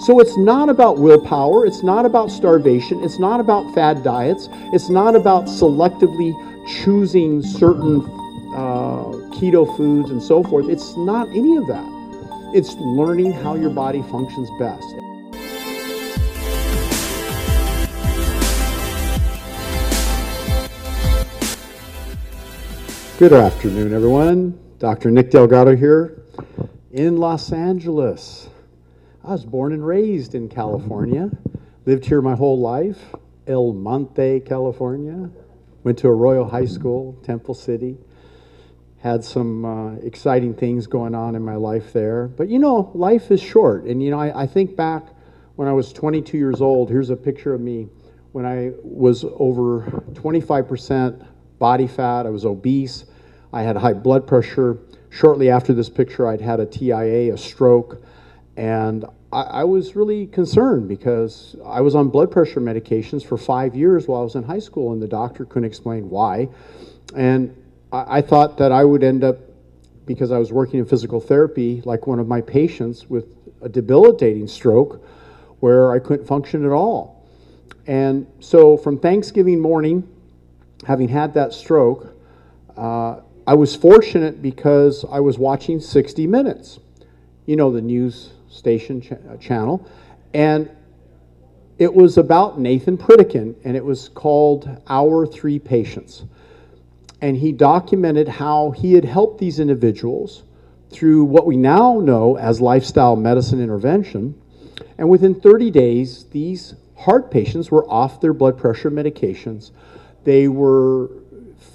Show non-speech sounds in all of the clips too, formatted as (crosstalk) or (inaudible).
So it's not about willpower, it's not about starvation, it's not about fad diets, it's not about selectively choosing certain uh, keto foods and so forth. It's not any of that. It's learning how your body functions best. Good afternoon, everyone. Dr. Nick Delgado here in Los Angeles. I was born and raised in California, lived here my whole life, El Monte, California. Went to Arroyo High School, Temple City. Had some uh, exciting things going on in my life there. But you know, life is short. And you know, I, I think back when I was 22 years old, here's a picture of me when I was over 25% body fat, I was obese, I had high blood pressure. Shortly after this picture, I'd had a TIA, a stroke. And I, I, was really concerned because I was on blood pressure medications for five years while I was in high school, and the doctor couldn't explain why. And I, I thought that I would end up, because I was working in physical therapy, like one of my patients with a debilitating stroke where I couldn't function at all. And so from Thanksgiving morning, having had that stroke, uh, I was fortunate because I was watching 60 Minutes, you know, the news station ch- uh, channel, and it was about Nathan Pritikin, and it was called Our Three Patients. And he documented how he had helped these individuals through what we now know as lifestyle medicine intervention. And within 30 days, these heart patients were off their blood pressure medications. They were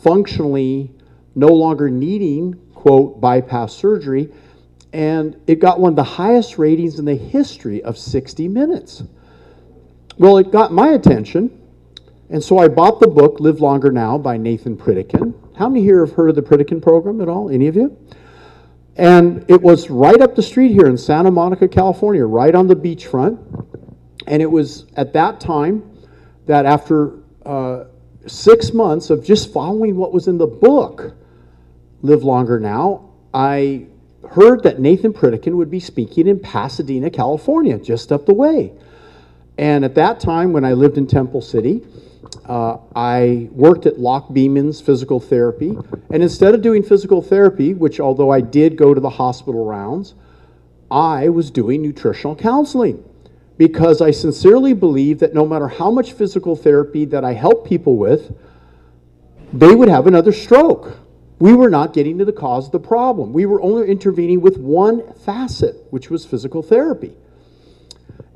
functionally no longer needing, quote, bypass surgery, and it got one of the highest ratings in the history of 60 Minutes. Well, it got my attention, and so I bought the book Live Longer Now by Nathan Pritikin. How many here have heard of the Pritikin program at all? Any of you? And it was right up the street here in Santa Monica, California, right on the beachfront. And it was at that time that after uh, six months of just following what was in the book, Live Longer Now, I heard that Nathan Pritikin would be speaking in Pasadena, California, just up the way. And at that time, when I lived in Temple City, uh, I worked at Locke Beeman's physical therapy. And instead of doing physical therapy, which although I did go to the hospital rounds, I was doing nutritional counseling because I sincerely believe that no matter how much physical therapy that I help people with, they would have another stroke we were not getting to the cause of the problem. We were only intervening with one facet, which was physical therapy.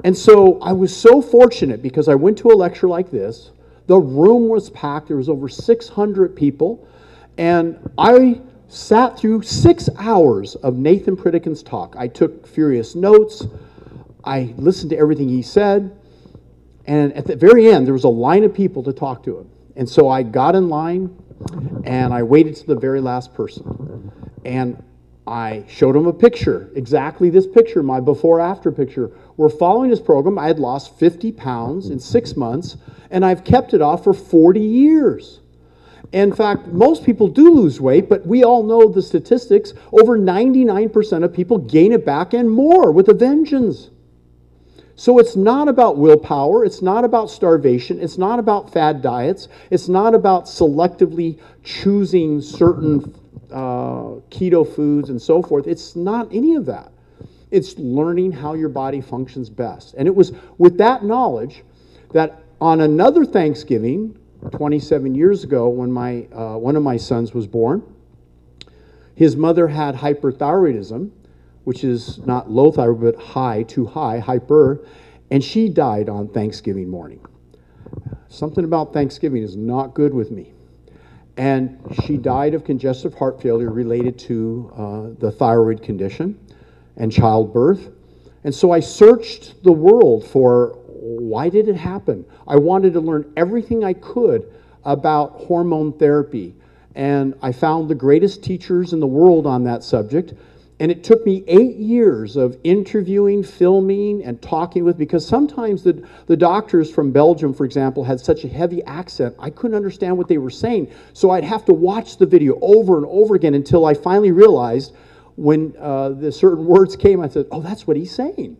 And so I was so fortunate because I went to a lecture like this. The room was packed, there was over 600 people, and I sat through six hours of Nathan Pritikin's talk. I took furious notes, I listened to everything he said, and at the very end, there was a line of people to talk to him. And so I got in line, and I waited to the very last person. And I showed him a picture, exactly this picture, my before after picture. We're following this program. I had lost 50 pounds in six months, and I've kept it off for 40 years. In fact, most people do lose weight, but we all know the statistics. Over 99% of people gain it back and more with a vengeance. So it's not about willpower, it's not about starvation, it's not about fad diets, it's not about selectively choosing certain uh, keto foods and so forth. It's not any of that. It's learning how your body functions best. And it was with that knowledge that on another Thanksgiving, 27 years ago, when my, uh, one of my sons was born, his mother had hyperthyroidism which is not low thyroid, but high, too high, hyper, and she died on Thanksgiving morning. Something about Thanksgiving is not good with me. And she died of congestive heart failure related to uh, the thyroid condition and childbirth. And so I searched the world for why did it happen? I wanted to learn everything I could about hormone therapy. And I found the greatest teachers in the world on that subject. And it took me eight years of interviewing, filming, and talking with, because sometimes the, the doctors from Belgium, for example, had such a heavy accent, I couldn't understand what they were saying. So I'd have to watch the video over and over again until I finally realized when uh, the certain (laughs) words came, I said, oh, that's what he's saying.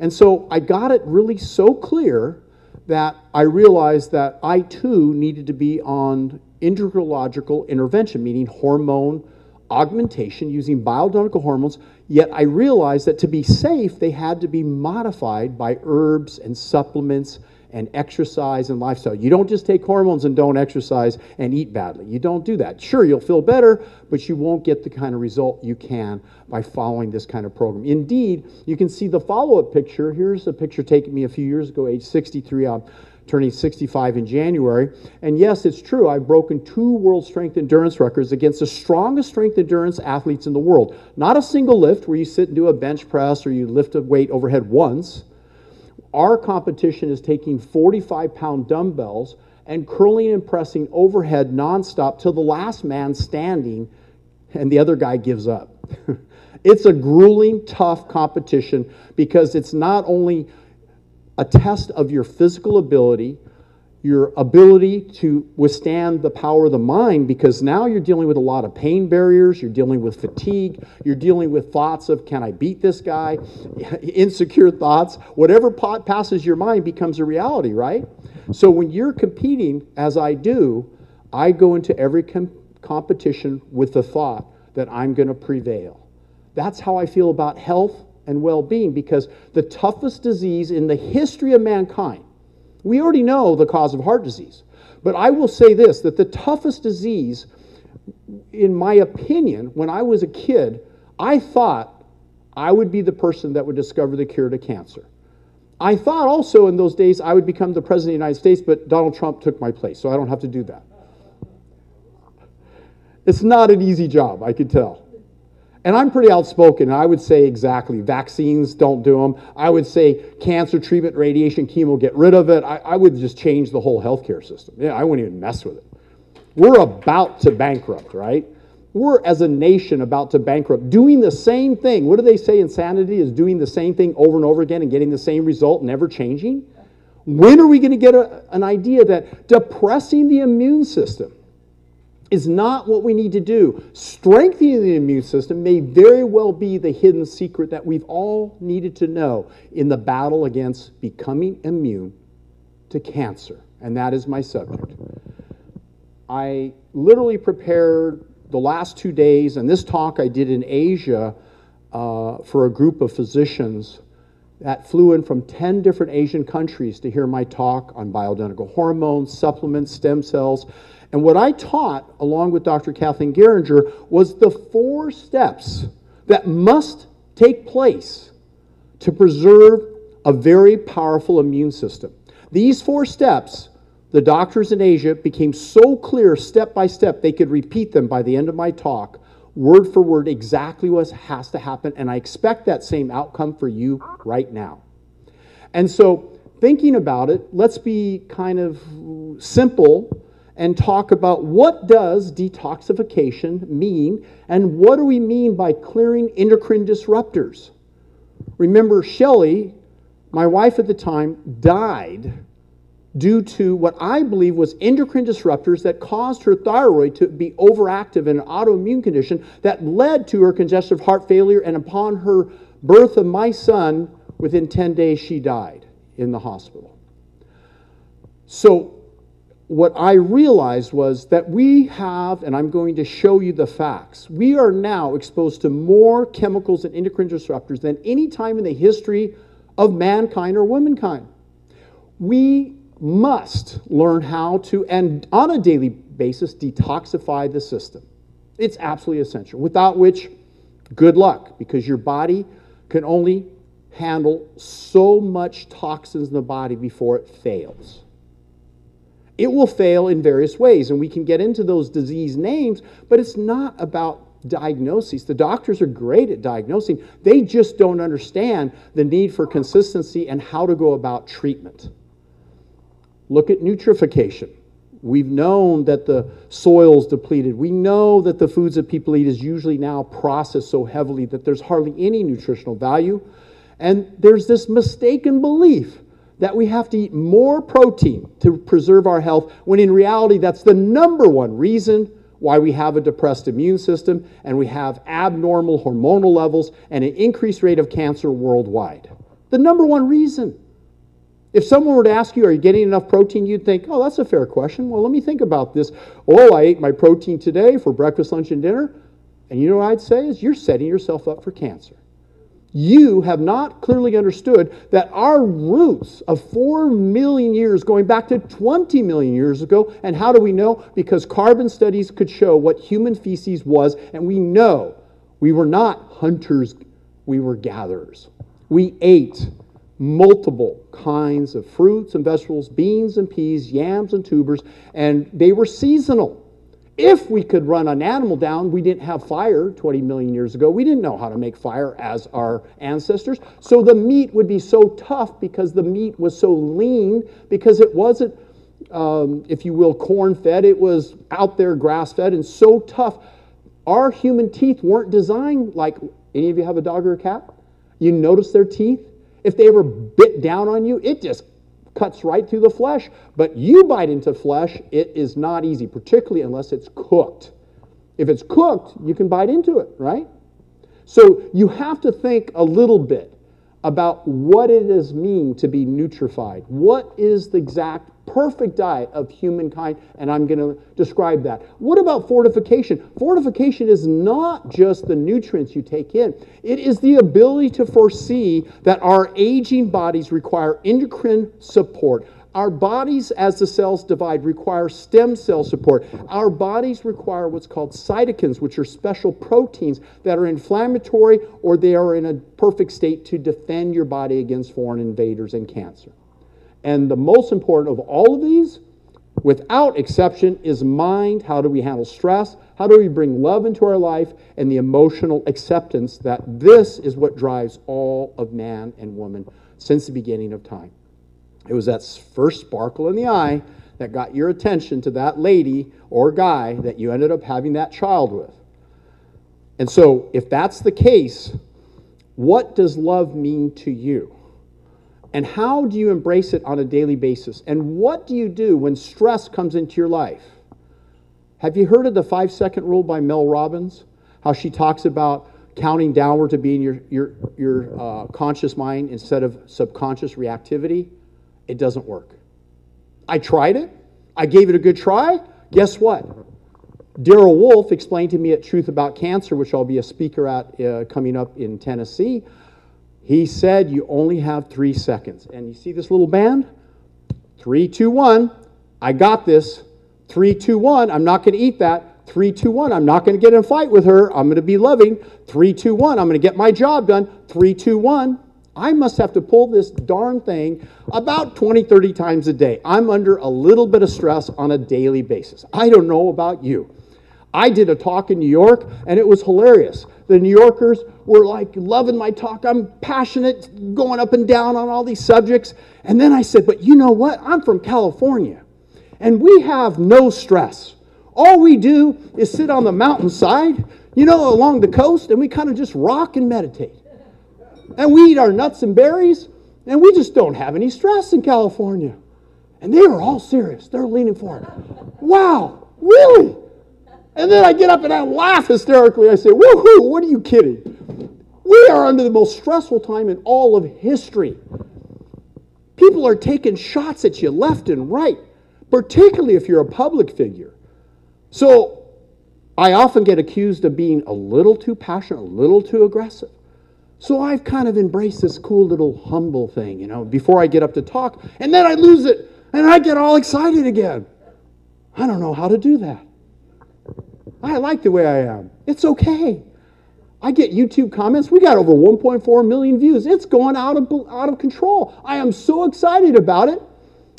And so I got it really so clear that I realized that I too needed to be on endocrinological intervention, meaning hormone augmentation using bioidentical hormones. Yet I realized that to be safe, they had to be modified by herbs and supplements and exercise and lifestyle. You don't just take hormones and don't exercise and eat badly. You don't do that. Sure, you'll feel better, but you won't get the kind of result you can by following this kind of program. Indeed, you can see the follow up picture. Here's a picture taken me a few years ago, age 63. I'm turning 65 in January. And yes, it's true, I've broken two world strength endurance records against the strongest strength endurance athletes in the world. Not a single lift where you sit and do a bench press or you lift a weight overhead once our competition is taking 45 pound dumbbells and curling and pressing overhead nonstop till the last man standing and the other guy gives up. (laughs) it's a grueling, tough competition because it's not only a test of your physical ability, your ability to withstand the power of the mind because now you're dealing with a lot of pain barriers, you're dealing with fatigue, you're dealing with thoughts of, can I beat this guy? (laughs) Insecure thoughts. Whatever passes your mind becomes a reality, right? So when you're competing, as I do, I go into every com- competition with the thought that I'm going to prevail. That's how I feel about health and well being because the toughest disease in the history of mankind we already know the cause of heart disease. But I will say this that the toughest disease, in my opinion, when I was a kid, I thought I would be the person that would discover the cure to cancer. I thought also in those days I would become the president of the United States, but Donald Trump took my place, so I don't have to do that. It's not an easy job, I can tell. And I'm pretty outspoken. I would say exactly vaccines, don't do them. I would say cancer treatment, radiation, chemo, get rid of it. I, I would just change the whole healthcare system. Yeah, I wouldn't even mess with it. We're about to bankrupt, right? We're as a nation about to bankrupt, doing the same thing. What do they say insanity is doing the same thing over and over again and getting the same result, never changing? When are we going to get a, an idea that depressing the immune system is not what we need to do. Strengthening the immune system may very well be the hidden secret that we've all needed to know in the battle against becoming immune to cancer. And that is my subject. I literally prepared the last two days, and this talk I did in Asia uh, for a group of physicians that flew in from 10 different Asian countries to hear my talk on bioidentical hormones, supplements, stem cells. And what I taught, along with Dr. Kathleen Geringer, was the four steps that must take place to preserve a very powerful immune system. These four steps, the doctors in Asia became so clear step by step, they could repeat them by the end of my talk, word for word, exactly what has to happen. And I expect that same outcome for you right now. And so, thinking about it, let's be kind of simple and talk about what does detoxification mean and what do we mean by clearing endocrine disruptors. Remember, Shelley, my wife at the time, died due to what I believe was endocrine disruptors that caused her thyroid to be overactive in an autoimmune condition that led to her congestive heart failure. And upon her birth of my son, within 10 days, she died in the hospital. So what I realized was that we have, and I'm going to show you the facts, we are now exposed to more chemicals and endocrine disruptors than any time in the history of mankind or womankind. We must learn how to, and on a daily basis, detoxify the system. It's absolutely essential, without which, good luck, because your body can only handle so much toxins in the body before it fails it will fail in various ways. And we can get into those disease names, but it's not about diagnoses. The doctors are great at diagnosing, they just don't understand the need for consistency and how to go about treatment. Look at nutrification. We've known that the soil's depleted. We know that the foods that people eat is usually now processed so heavily that there's hardly any nutritional value. And there's this mistaken belief that we have to eat more protein to preserve our health, when in reality, that's the number one reason why we have a depressed immune system and we have abnormal hormonal levels and an increased rate of cancer worldwide. The number one reason. If someone were to ask you, Are you getting enough protein? you'd think, Oh, that's a fair question. Well, let me think about this. Oh, I ate my protein today for breakfast, lunch, and dinner. And you know what I'd say is, You're setting yourself up for cancer. You have not clearly understood that our roots of 4 million years going back to 20 million years ago, and how do we know? Because carbon studies could show what human feces was, and we know we were not hunters, we were gatherers. We ate multiple kinds of fruits and vegetables, beans and peas, yams and tubers, and they were seasonal. If we could run an animal down, we didn't have fire 20 million years ago. We didn't know how to make fire as our ancestors. So the meat would be so tough because the meat was so lean, because it wasn't, um, if you will, corn fed, it was out there grass fed and so tough. Our human teeth weren't designed like any of you have a dog or a cat? You notice their teeth? If they ever bit down on you, it just cuts right through the flesh. But you bite into flesh, it is not easy, particularly unless it's cooked. If it's cooked, you can bite into it, right? So you have to think a little bit about what it does mean to be nutrified. What is the exact perfect diet of humankind, and I'm going to describe that. What about fortification? Fortification is not just the nutrients you take in, it is the ability to foresee that our aging bodies require endocrine support. Our bodies, as the cells divide, require stem cell support. Our bodies require what's called cytokines, which are special proteins that are inflammatory or they are in a perfect state to defend your body against foreign invaders and cancer. And the most important of all of these, without exception, is mind. How do we handle stress? How do we bring love into our life? And the emotional acceptance that this is what drives all of man and woman since the beginning of time. It was that first sparkle in the eye that got your attention to that lady or guy that you ended up having that child with. And so, if that's the case, what does love mean to you? And how do you embrace it on a daily basis? And what do you do when stress comes into your life? Have you heard of the five second rule by Mel Robbins? How she talks about counting downward to be in your, your, your uh, conscious mind instead of subconscious reactivity? It doesn't work. I tried it, I gave it a good try. Guess what? Darrell Wolfe explained to me at Truth About Cancer, which I'll be a speaker at uh, coming up in Tennessee. He said you only have three seconds. And you see this little band? Three, two, one. I got this. Three, two, one. I'm not going to eat that. Three, two, one. I'm not going to get in a fight with her. I'm going to be loving. Three, two, one. I'm going to get my job done. Three, two, one. I must have to pull this darn thing about 20, 30 times a day. I'm under a little bit of stress on a daily basis. I don't know about you. I did a talk in New York and it was hilarious. The New Yorkers were like loving my talk. I'm passionate, going up and down on all these subjects. And then I said, But you know what? I'm from California, and we have no stress. All we do is sit on the mountainside, you know, along the coast, and we kind of just rock and meditate. And we eat our nuts and berries, and we just don't have any stress in California. And they were all serious. They're leaning forward. Wow, really? And then I get up and I laugh hysterically. I say, Woohoo, what are you kidding? We are under the most stressful time in all of history. People are taking shots at you left and right, particularly if you're a public figure. So I often get accused of being a little too passionate, a little too aggressive. So I've kind of embraced this cool little humble thing, you know, before I get up to talk, and then I lose it, and I get all excited again. I don't know how to do that. I like the way I am. It's okay. I get YouTube comments. We got over 1.4 million views. It's going out of, out of control. I am so excited about it.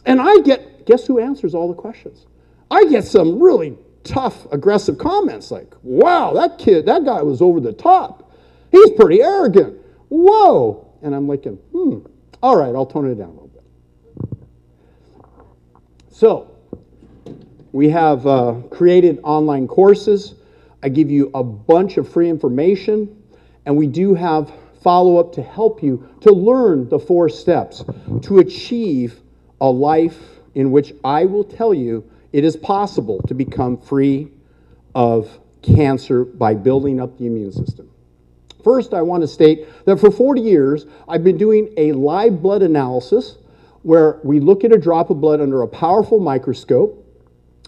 And I get, guess who answers all the questions? I get some really tough, aggressive comments like, wow, that kid, that guy was over the top. He's pretty arrogant. Whoa. And I'm like, hmm, all right, I'll tone it down a little bit. So, we have uh, created online courses. I give you a bunch of free information, and we do have follow up to help you to learn the four steps to achieve a life in which I will tell you it is possible to become free of cancer by building up the immune system. First, I want to state that for 40 years, I've been doing a live blood analysis where we look at a drop of blood under a powerful microscope,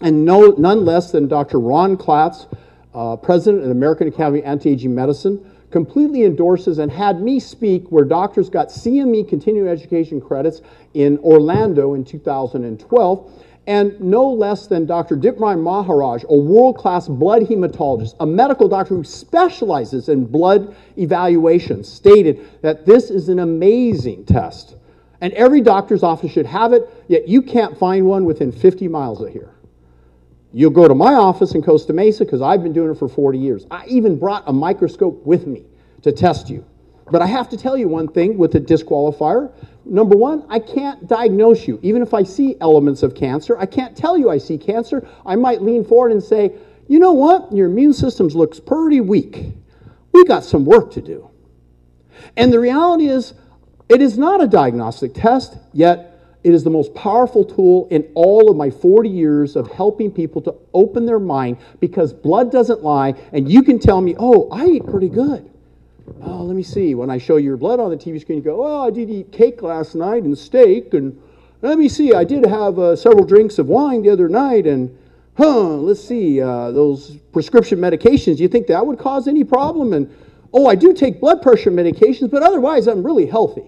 and no, none less than Dr. Ron Klatz, uh, president of the American Academy of Anti-Aging Medicine, completely endorses and had me speak where doctors got CME continuing education credits in Orlando in 2012 and no less than Dr. Dipnarine Maharaj, a world class blood hematologist, a medical doctor who specializes in blood evaluation, stated that this is an amazing test. And every doctor's office should have it, yet you can't find one within 50 miles of here. You'll go to my office in Costa Mesa because I've been doing it for 40 years. I even brought a microscope with me to test you. But I have to tell you one thing with a disqualifier Number one, I can't diagnose you. Even if I see elements of cancer, I can't tell you I see cancer. I might lean forward and say, you know what? Your immune system looks pretty weak. We got some work to do. And the reality is, it is not a diagnostic test, yet it is the most powerful tool in all of my 40 years of helping people to open their mind because blood doesn't lie, and you can tell me, oh, I eat pretty good. Oh, let me see. When I show your blood on the TV screen, you go, oh, I did eat cake last night and steak. And let me see, I did have uh, several drinks of wine the other night. And, huh, let's see, uh, those prescription medications, you think that would cause any problem? And, oh, I do take blood pressure medications, but otherwise I'm really healthy.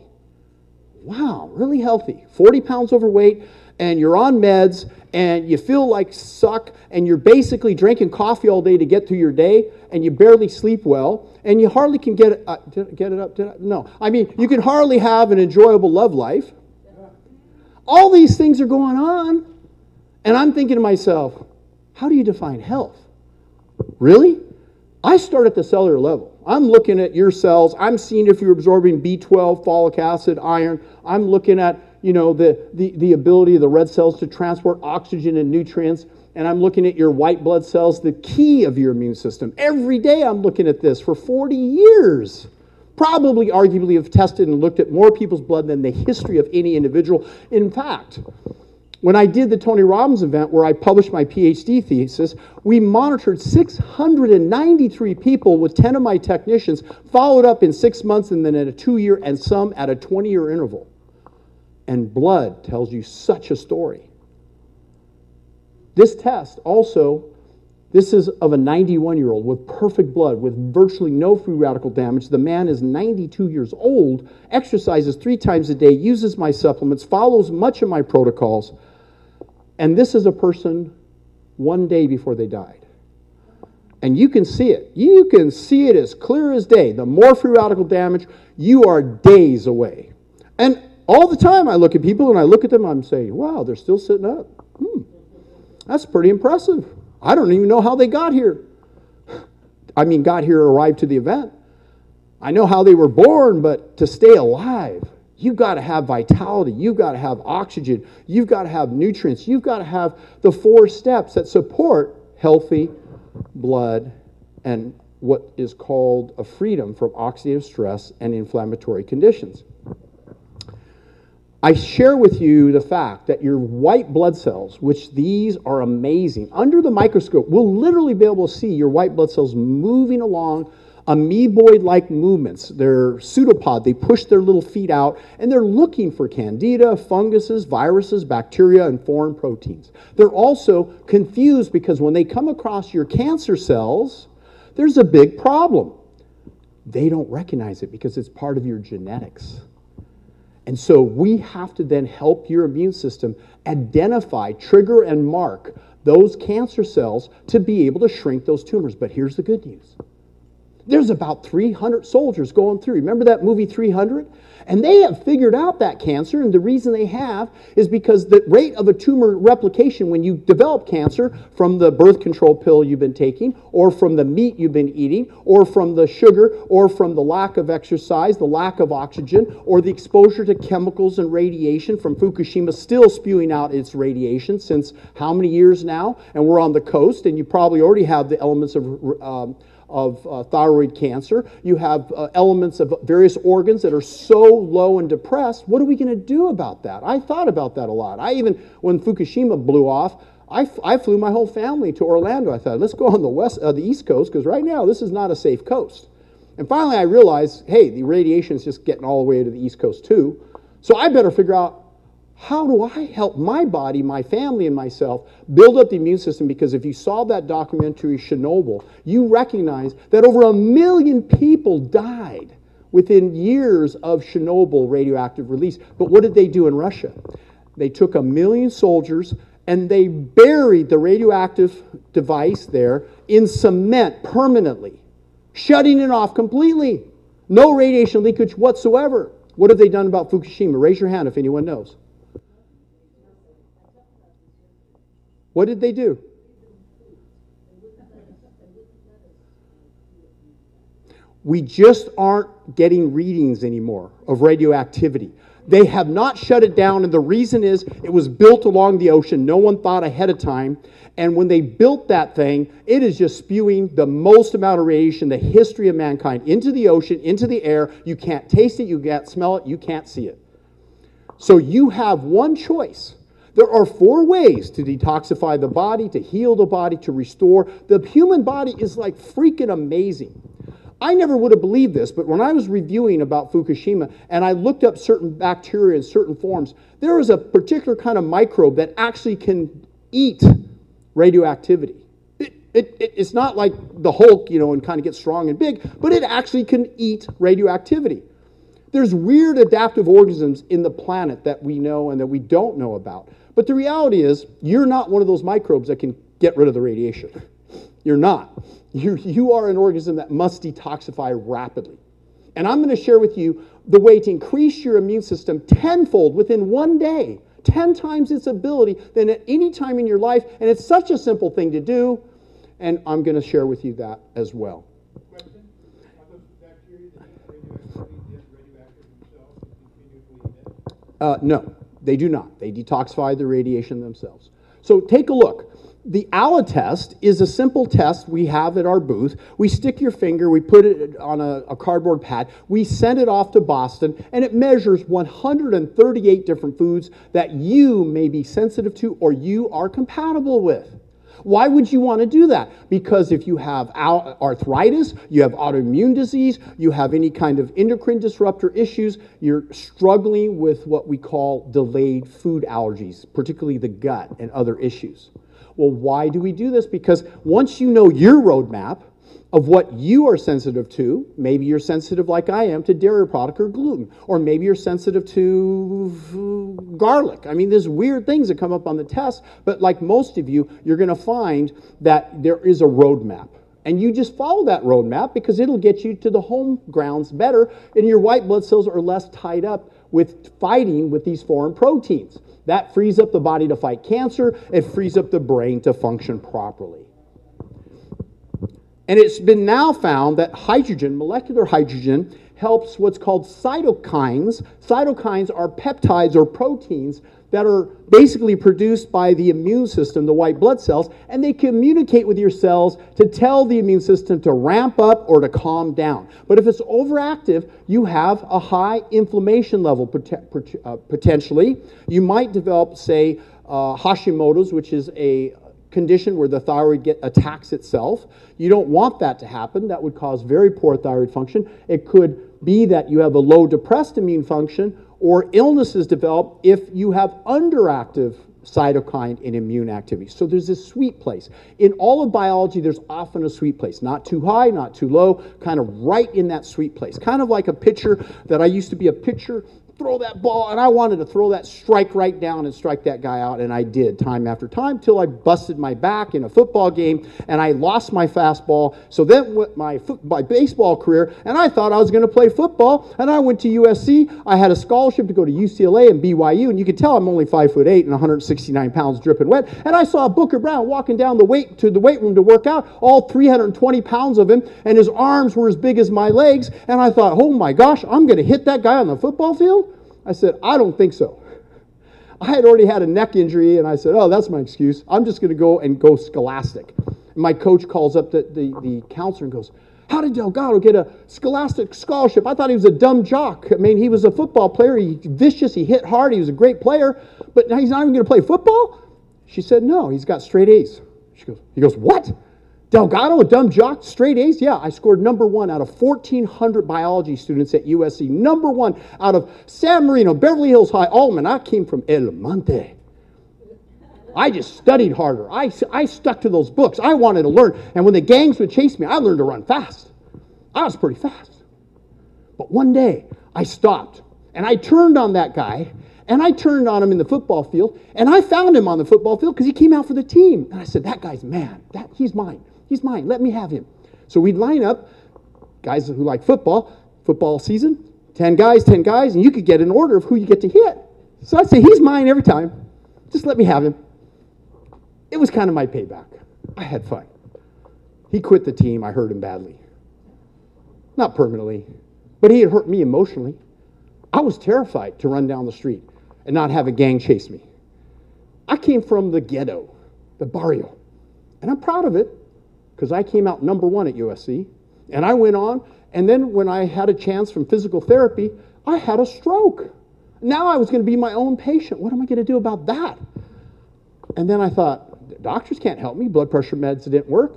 Wow, really healthy. 40 pounds overweight, and you're on meds, and you feel like suck, and you're basically drinking coffee all day to get through your day, and you barely sleep well, and you hardly can get it, uh, get it up. I, no, I mean, you can hardly have an enjoyable love life. All these things are going on. And I'm thinking to myself, how do you define health? Really? I start at the cellular level. I'm looking at your cells. I'm seeing if you're absorbing B12, folic acid, iron. I'm looking at, you know, the, the, the ability of the red cells to transport oxygen and nutrients and I'm looking at your white blood cells, the key of your immune system. Every day I'm looking at this for 40 years. Probably, arguably, have tested and looked at more people's blood than the history of any individual. In fact, when I did the Tony Robbins event where I published my PhD thesis, we monitored 693 people with 10 of my technicians, followed up in six months and then at a two year and some at a 20 year interval. And blood tells you such a story. This test also, this is of a 91 year old with perfect blood, with virtually no free radical damage. The man is 92 years old, exercises three times a day, uses my supplements, follows much of my protocols. And this is a person one day before they died. And you can see it. You can see it as clear as day. The more free radical damage, you are days away. And all the time I look at people and I look at them, I'm saying, wow, they're still sitting up. Hmm. That's pretty impressive. I don't even know how they got here. (sighs) I mean, got here, arrived to the event. I know how they were born, but to stay alive, you've got to have vitality. You've got to have oxygen. You've got to have nutrients. You've got to have the four steps that support healthy blood and what is called a freedom from oxidative stress and inflammatory conditions. I share with you the fact that your white blood cells, which these are amazing, under the microscope, we'll literally be able to see your white blood cells moving along amoeboid like movements. They're pseudopod, they push their little feet out, and they're looking for candida, funguses, viruses, bacteria, and foreign proteins. They're also confused because when they come across your cancer cells, there's a big problem. They don't recognize it because it's part of your genetics. And so we have to then help your immune system identify, trigger, and mark those cancer cells to be able to shrink those tumors. But here's the good news there's about 300 soldiers going through. Remember that movie 300? And they have figured out that cancer, and the reason they have is because the rate of a tumor replication when you develop cancer from the birth control pill you've been taking, or from the meat you've been eating, or from the sugar, or from the lack of exercise, the lack of oxygen, or the exposure to chemicals and radiation from Fukushima still spewing out its radiation since how many years now? And we're on the coast, and you probably already have the elements of. Um, of uh, thyroid cancer. You have uh, elements of various organs that are so low and depressed. What are we going to do about that? I thought about that a lot. I even, when Fukushima blew off, I, I flew my whole family to Orlando. I thought, let's go on the west, uh, the East Coast, because right now this is not a safe coast. And finally, I realized hey, the radiation is just getting all the way to the East Coast, too. So I better figure out how do I help my body, my family, and myself build up the immune system? Because if you saw that documentary, Chernobyl, you recognize that over a million people died within years of Chernobyl radioactive release. But what did they do in Russia? They took a million soldiers and they buried the radioactive device there in cement permanently, shutting it off completely. No radiation leakage whatsoever. What have they done about Fukushima? Raise your hand if anyone knows. What did they do? We just aren't getting readings anymore of radioactivity. They have not shut it down, and the reason is it was built along the ocean. No one thought ahead of time. And when they built that thing, it is just spewing the most amount of radiation the history of mankind into the ocean, into the air. You can't taste it, you can't smell it, you can't see it. So you have one choice. There are four ways to detoxify the body, to heal the body, to restore. The human body is like freaking amazing. I never would have believed this, but when I was reviewing about Fukushima and I looked up certain bacteria in certain forms, there is a particular kind of microbe that actually can eat radioactivity. It, it, it, it's not like the Hulk, you know, and kind of get strong and big, but it actually can eat radioactivity. There's weird adaptive organisms in the planet that we know and that we don't know about. But the reality is, you're not one of those microbes that can get rid of the radiation. You're not. You, you are an organism that must detoxify rapidly. And I'm going to share with you the way to increase your immune system tenfold within one day, 10 times its ability than at any time in your life. And it's such a simple thing to do. And I'm going to share with you that as well. Uh, no, they do not. They detoxify the radiation themselves. So take a look. The ALA test is a simple test we have at our booth. We stick your finger, we put it on a, a, cardboard pad, we send it off to Boston, and it measures 138 different foods that you may be sensitive to or you are compatible with. Why would you want to do that? Because if you have arthritis, you have autoimmune disease, you have any kind of endocrine disruptor issues, you're struggling with what we call delayed food allergies, particularly the gut and other issues. Well, why do we do this? Because once you know your roadmap, of what you are sensitive to. Maybe you're sensitive, like I am, to dairy product or gluten, or maybe you're sensitive to garlic. I mean, there's weird things that come up on the test, but like most of you, you're going to find that there is a roadmap. And you just follow that roadmap because it'll get you to the home grounds better, and your white blood cells are less tied up with fighting with these foreign proteins. That frees up the body to fight cancer, it frees up the brain to function properly. And it's been now found that hydrogen, molecular hydrogen, helps what's called cytokines. Cytokines are peptides or proteins that are basically produced by the immune system, the white blood cells, and they communicate with your cells to tell the immune system to ramp up or to calm down. But if it's overactive, you have a high inflammation level uh, potentially. You might develop, say, uh, Hashimoto's, which is a condition where the thyroid get, attacks itself. You don't want that to happen. That would cause very poor thyroid function. It could be that you have a low depressed immune function or illnesses develop if you have underactive cytokine and immune activity. So there's this sweet place. In all of biology, there's often a sweet place. Not too high, not too low, kind of right in that sweet place. Kind of like a pitcher that I used to be a pitcher throw that ball, and I wanted to throw that strike right down and strike that guy out, and I did time after time till I busted my back in a football game and I lost my fastball. So then went my my baseball career, and I thought I was going to play football, and I went to USC. I had a scholarship to go to UCLA and BYU, and you can tell I'm only five foot eight and 169 pounds, dripping wet. And I saw Booker Brown walking down the weight to the weight room to work out, all 320 pounds of him, and his arms were as big as my legs. And I thought, oh my gosh, I'm going to hit that guy on the football field. I said, I don't think so. (laughs) I had already had a neck injury, and I said, Oh, that's my excuse. I'm just going to go and go scholastic. And my coach calls up the, the, the counselor and goes, How did Delgado get a scholastic scholarship? I thought he was a dumb jock. I mean, he was a football player. He vicious. He hit hard. He was a great player. But now he's not even going to play football? She said, No, he's got straight A's. She goes, He goes, What? Delgado, a dumb jock, straight A's? Yeah, I scored number one out of 1,400 biology students at USC. Number one out of San Marino, Beverly Hills High, Allman. I came from El Monte. I just studied harder. I, I stuck to those books. I wanted to learn. And when the gangs would chase me, I learned to run fast. I was pretty fast. But one day, I stopped and I turned on that guy and I turned on him in the football field and I found him on the football field because he came out for the team. And I said, That guy's mad. That, he's mine. He's mine. Let me have him. So we'd line up, guys who like football, football season, 10 guys, 10 guys, and you could get an order of who you get to hit. So I'd say, He's mine every time. Just let me have him. It was kind of my payback. I had fun. He quit the team. I hurt him badly. Not permanently, but he had hurt me emotionally. I was terrified to run down the street and not have a gang chase me. I came from the ghetto, the barrio, and I'm proud of it because I came out number one at USC. And I went on, and then when I had a chance from physical therapy, I had a stroke. Now I was going to be my own patient. What am I going to do about that? And then I thought, doctors can't help me. Blood pressure meds didn't work.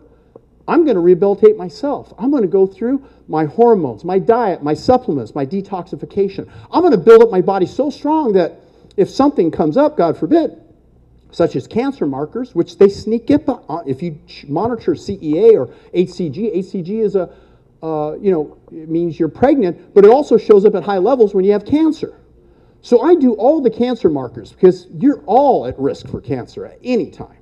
I'm going to rehabilitate myself. I'm going to go through my hormones, my diet, my supplements, my detoxification. I'm going to build up my body so strong that if something comes up, God forbid, such as cancer markers, which they sneak up on, if you monitor CEA or HCG, HCG is a, uh, you know, it means you're pregnant, but it also shows up at high levels when you have cancer. So I do all the cancer markers because you're all at risk for cancer at any time.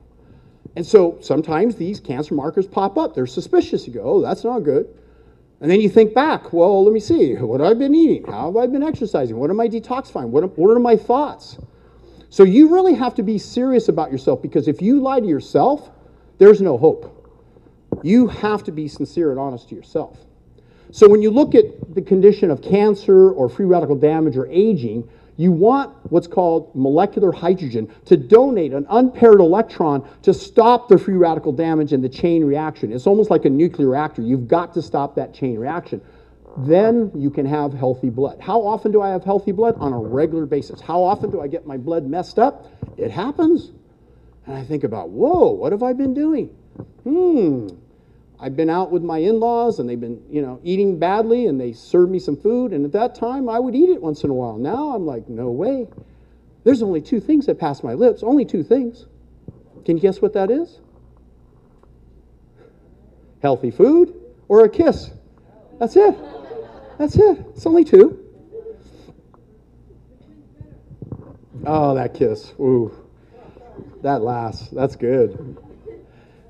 And so sometimes these cancer markers pop up. They're suspicious. You go, oh, that's not good. And then you think back, well, let me see. What have I been eating? How have I been exercising? What am I detoxifying? What, what are my thoughts? So you really have to be serious about yourself because if you lie to yourself, there's no hope. You have to be sincere and honest to yourself. So when you look at the condition of cancer or free radical damage or aging, you want what's called molecular hydrogen to donate an unpaired electron to stop the free radical damage and the chain reaction. It's almost like a nuclear reactor. You've got to stop that chain reaction. Then you can have healthy blood. How often do I have healthy blood? On a regular basis. How often do I get my blood messed up? It happens. And I think about, whoa, what have I been doing? Hmm, I've been out with my in-laws and they've been, you know, eating badly and they served me some food and at that time I would eat it once in a while. Now I'm like, no way. There's only two things that pass my lips, only two things. Can you guess what that is? Healthy food or a kiss. That's it. That's it. It's only two. Oh, that kiss. Ooh. That lasts. That's good.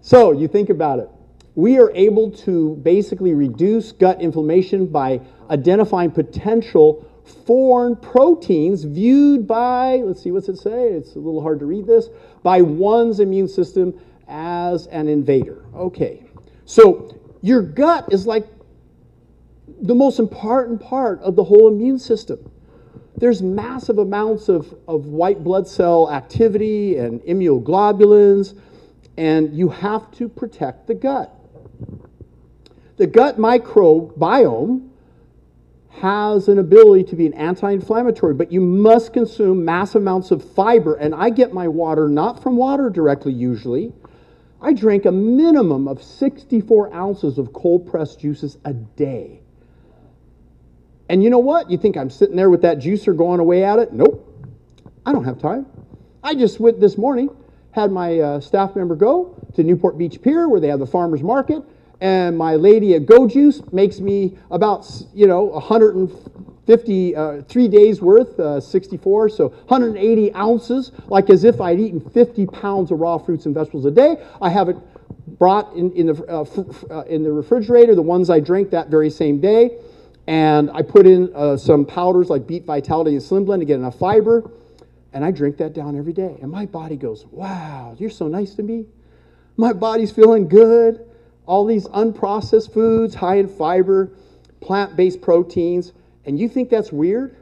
So you think about it we are able to basically reduce gut inflammation by identifying potential foreign proteins viewed by, let's see, what's it say? It's a little hard to read this, by one's immune system as an invader. Okay, so your gut is like the most important part of the whole immune system. There's massive amounts of, of white blood cell activity and immunoglobulins, and you have to protect the gut. The gut microbiome has an ability to be an anti inflammatory, but you must consume massive amounts of fiber. And I get my water not from water directly, usually. I drink a minimum of 64 ounces of cold pressed juices a day. And you know what? You think I'm sitting there with that juicer going away at it? Nope. I don't have time. I just went this morning, had my uh, staff member go to Newport Beach Pier where they have the farmer's market and my lady at Go Juice makes me about, you know, 150, uh, three days worth, uh, 64, so 180 ounces, like as if I'd eaten 50 pounds of raw fruits and vegetables a day. I have it brought in, in, the, uh, uh, in the refrigerator, the ones I drink that very same day. And I put in uh, some powders like Beet Vitality and Slim Blend to get enough fiber. And I drink that down every day. And my body goes, wow, you're so nice to me. My body's feeling good all these unprocessed foods, high in fiber, plant based proteins, and you think that's weird?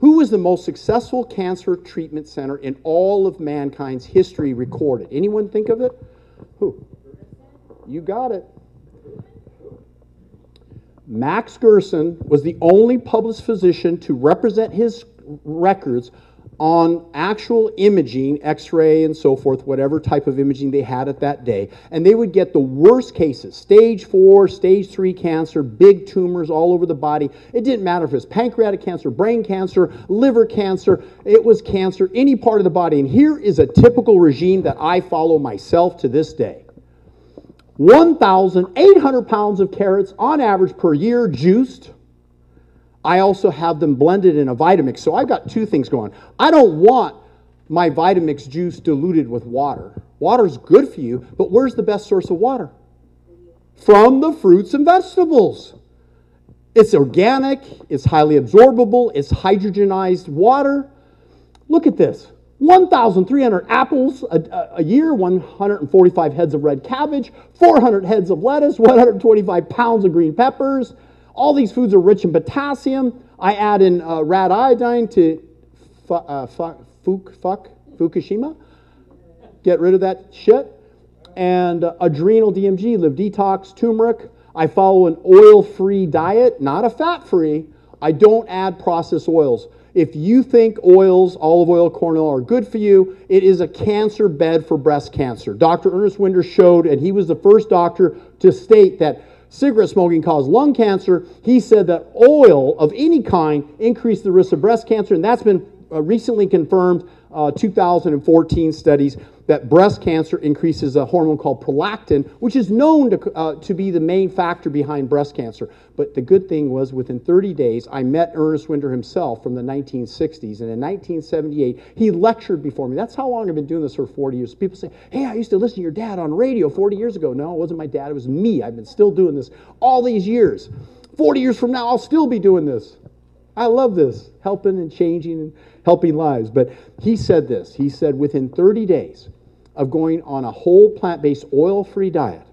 Who was the most successful cancer treatment center in all of mankind's history recorded? Anyone think of it? Who? You got it. Max Gerson was the only published physician to represent his records on actual imaging, x ray and so forth, whatever type of imaging they had at that day. And they would get the worst cases stage four, stage three cancer, big tumors all over the body. It didn't matter if it was pancreatic cancer, brain cancer, liver cancer, it was cancer, any part of the body. And here is a typical regime that I follow myself to this day 1,800 pounds of carrots on average per year juiced. I also have them blended in a Vitamix. So I've got two things going. I don't want my Vitamix juice diluted with water. Water's good for you, but where's the best source of water? From the fruits and vegetables. It's organic, it's highly absorbable, it's hydrogenized water. Look at this 1,300 apples a, a, year, 145 heads of red cabbage, 400 heads of lettuce, 125 pounds of green peppers, all these foods are rich in potassium. I add in uh, rad iodine to fu- uh, fu- Fukushima. Get rid of that shit. And uh, adrenal DMG, live detox, turmeric. I follow an oil free diet, not a fat free. I don't add processed oils. If you think oils, olive oil, corn oil are good for you, it is a cancer bed for breast cancer. Dr. Ernest Wynder showed, and he was the first doctor to state that cigarette smoking caused lung cancer. He said that oil of any kind increased the risk of breast cancer, and that's been uh, recently confirmed. Uh, 2014 studies that breast cancer increases a hormone called prolactin, which is known to, uh, to be the main factor behind breast cancer. But the good thing was within 30 days, I met Ernest Wynder himself from the 1960s. And in 1978, he lectured before me. That's how long I've been doing this for 40 years. People say, hey, I used to listen to your dad on radio 40 years ago. No, it wasn't my dad, it was me. I've been still doing this all these years. 40 years from now, I'll still be doing this. I love this, helping and changing and helping lives. But he said this. He said within 30 days, of going on a whole plant based oil free diet.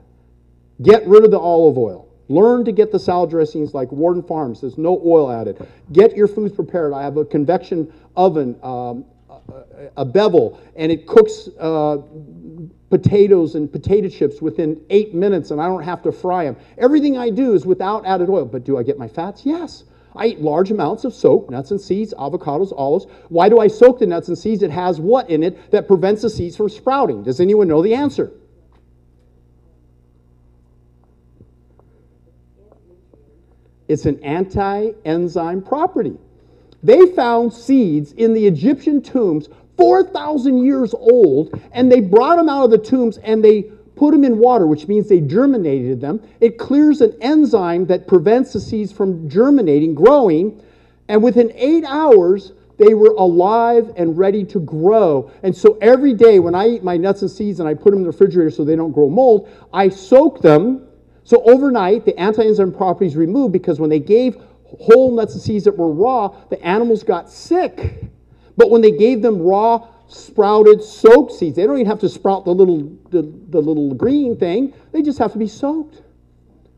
Get rid of the olive oil. Learn to get the salad dressings like Walden Farms. There's no oil added. Get your foods prepared. I have a convection oven, um, a, Breville, and it cooks uh, potatoes and potato chips within eight minutes, and I don't have to fry them. Everything I do is without added oil. But do I get my fats? Yes. I eat large amounts of soaked nuts and seeds, avocados, olives. Why do I soak the nuts and seeds? It has what in it that prevents the seeds from sprouting? Does anyone know the answer? It's an anti enzyme property. They found seeds in the Egyptian tombs 4,000 years old, and they brought them out of the tombs and they put them in water, which means they germinated them. It clears an enzyme that prevents the seeds from germinating, growing, and within eight hours, they were alive and ready to grow. And so every day when I eat my nuts and seeds and I put them in the refrigerator so they don't grow mold, I soak them. So overnight, the anti-enzyme properties removed because when they gave whole nuts and seeds that were raw, the animals got sick. But when they gave them raw sprouted soaked seeds. They don't even have to sprout the little, the, the little green thing, they just have to be soaked.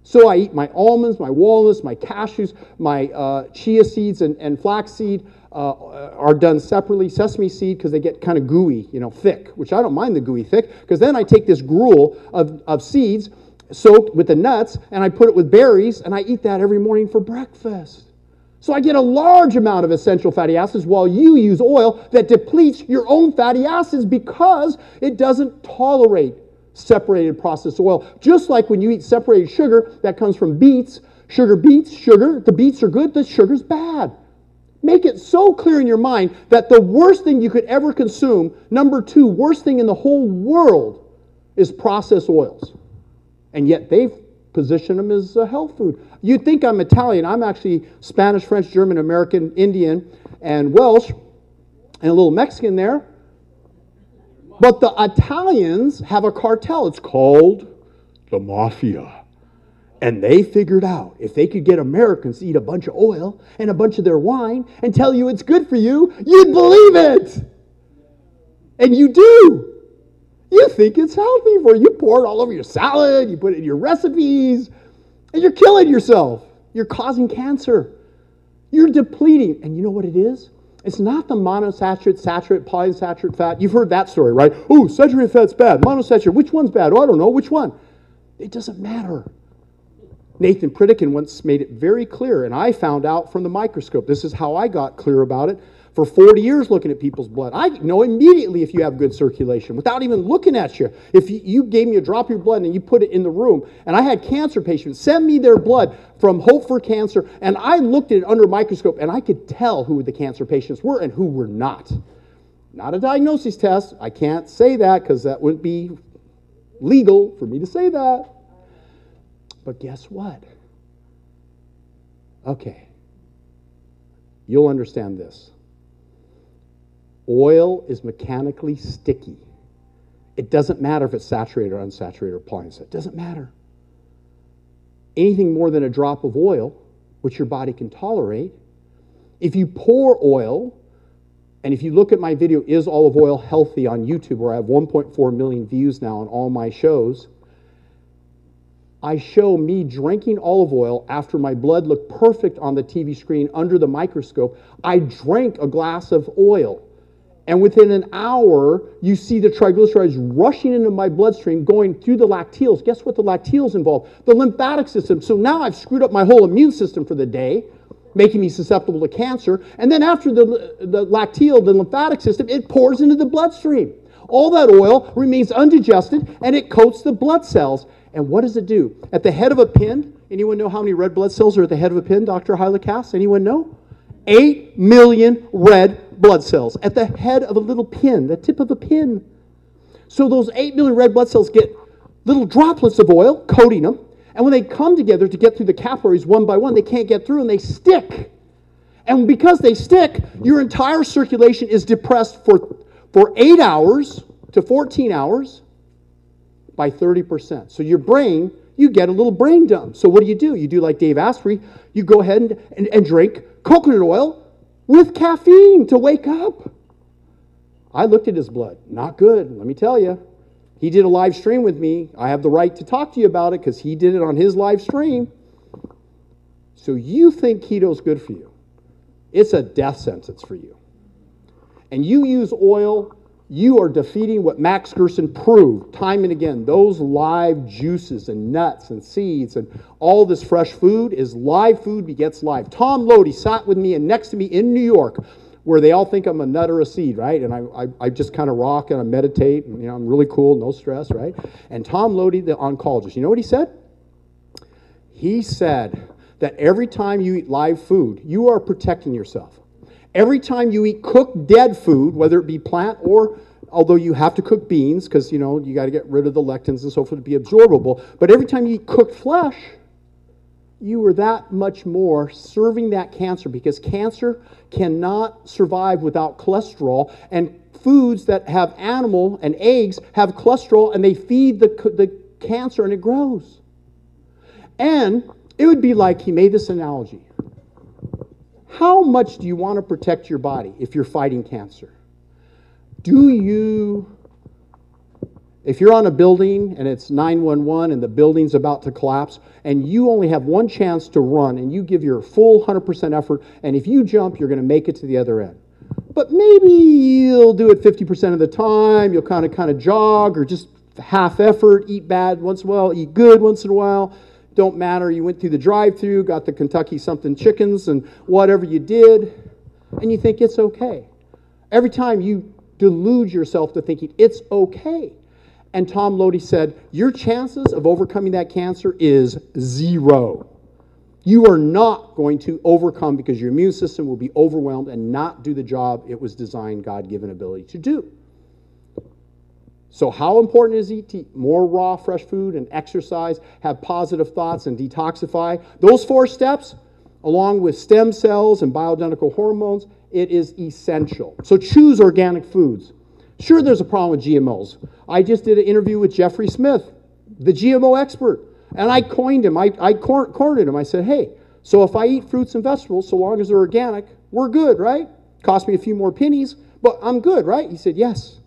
So I eat my almonds, my walnuts, my cashews, my uh, chia seeds and, and flaxseed uh, are done separately. Sesame seed, because they get kind of gooey, you know, thick, which I don't mind the gooey thick, because then I take this gruel of, of seeds soaked with the nuts and I put it with berries and I eat that every morning for breakfast. So I get a large amount of essential fatty acids while you use oil that depletes your own fatty acids because it doesn't tolerate separated processed oil. Just like when you eat separated sugar that comes from beets, sugar beets, sugar, the beets are good, the sugar's bad. Make it so clear in your mind that the worst thing you could ever consume, number two, worst thing in the whole world, is processed oils. And yet they've position them as a health food. You'd think I'm Italian. I'm actually Spanish, French, German, American, Indian, and Welsh, and a little Mexican there. But the Italians have a cartel. It's called the Mafia. And they figured out if they could get Americans to eat a bunch of oil and a bunch of their wine and tell you it's good for you, you'd believe it. And you do. You think it's healthy for you. You pour it all over your salad, you put it in your recipes, and you're killing yourself. You're causing cancer. You're depleting. And you know what it is? It's not the monosaturated, saturated, polyunsaturated fat. You've heard that story, right? Oh, saturated fat's bad. Monosaturated, which one's bad? Oh, I don't know. Which one? It doesn't matter. Nathan Pritikin once made it very clear, and I found out from the microscope. This is how I got clear about it. For 40 years looking at people's blood. I know immediately if you have good circulation without even looking at you. If you gave me a drop of your blood and you put it in the room, and I had cancer patients send me their blood from Hope for Cancer, and I looked at it under a microscope and I could tell who the cancer patients were and who were not. Not a diagnosis test. I can't say that because that wouldn't be legal for me to say that. But guess what? Okay. You'll understand this. Oil is mechanically sticky. It doesn't matter if it's saturated or unsaturated or. It doesn't matter. Anything more than a drop of oil, which your body can tolerate, if you pour oil, and if you look at my video, Is Olive Oil Healthy on YouTube, where I have 1.4 million views now on all my shows, I show me drinking olive oil after my blood looked perfect on the TV screen under the microscope. I drank a glass of oil. And within an hour, you see the triglycerides rushing into my bloodstream, going through the lacteals. Guess what the lacteals involve? The lymphatic system. So now I've screwed up my whole immune system for the day, making me susceptible to cancer. And then after the, the lacteal, the lymphatic system, it pours into the bloodstream. All that oil remains undigested and it coats the blood cells. And what does it do? At the head of a pin, anyone know how many red blood cells are at the head of a pin, Dr. Hylakas? Anyone know? 8 million red blood cells at the head of a little pin, the tip of a pin. So those 8 million red blood cells get little droplets of oil coating them. And when they come together to get through the capillaries one by one, they can't get through and they stick. And because they stick, your entire circulation is depressed for, for 8 hours to 14 hours by 30%. So your brain, you get a little brain dump. So what do you do? You do like Dave Asprey, you go ahead and, and, and drink coconut oil with caffeine to wake up. I looked at his blood. Not good, let me tell you. He did a live stream with me. I have the right to talk to you about it because he did it on his live stream. So you think keto's good for you. It's a death sentence for you. And you use oil you are defeating what Max Gerson proved time and again. Those live juices and nuts and seeds and all this fresh food is live food begets life. Tom Lodi sat with me and next to me in New York where they all think I'm a nut or a seed, right? And I, I, I just kind of rock and I meditate and, you know, I'm really cool, no stress, right? And Tom Lodi, the oncologist, you know what he said? He said that every time you eat live food, you are protecting yourself. Every time you eat cooked dead food, whether it be plant or although you have to cook beans because you know you got to get rid of the lectins and so forth to be absorbable, but every time you eat cooked flesh, you are that much more serving that cancer because cancer cannot survive without cholesterol and foods that have animal and eggs have cholesterol and they feed the, the cancer and it grows. And it would be like he made this analogy. How much do you want to protect your body if you're fighting cancer? Do you, if you're on a building and it's 911 and the building's about to collapse and you only have one chance to run and you give your full 100% effort, and if you jump, you're going to make it to the other end. But maybe you'll do it 50% of the time, you'll kind of kind of jog or just half effort, eat bad once in a while, eat good once in a while don't matter. You went through the drive through, got the Kentucky something chickens, and whatever you did, and you think it's okay. Every time you delude yourself to thinking it's okay. And Tom Lodi said, Your chances of overcoming that cancer is zero. You are not going to overcome because your immune system will be overwhelmed and not do the job it was designed, God given ability to do. So, how important is it to eat more raw, fresh food and exercise, have positive thoughts, and detoxify? Those four steps, along with stem cells and bioidentical hormones, it is essential. So, choose organic foods. Sure, there's a problem with GMOs. I just did an interview with Jeffrey Smith, the GMO expert, and I coined him. I, I cor- cornered him. I said, hey, so if I eat fruits and vegetables, so long as they're organic, we're good, right? Cost me a few more pennies, but I'm good, right? He said, yes.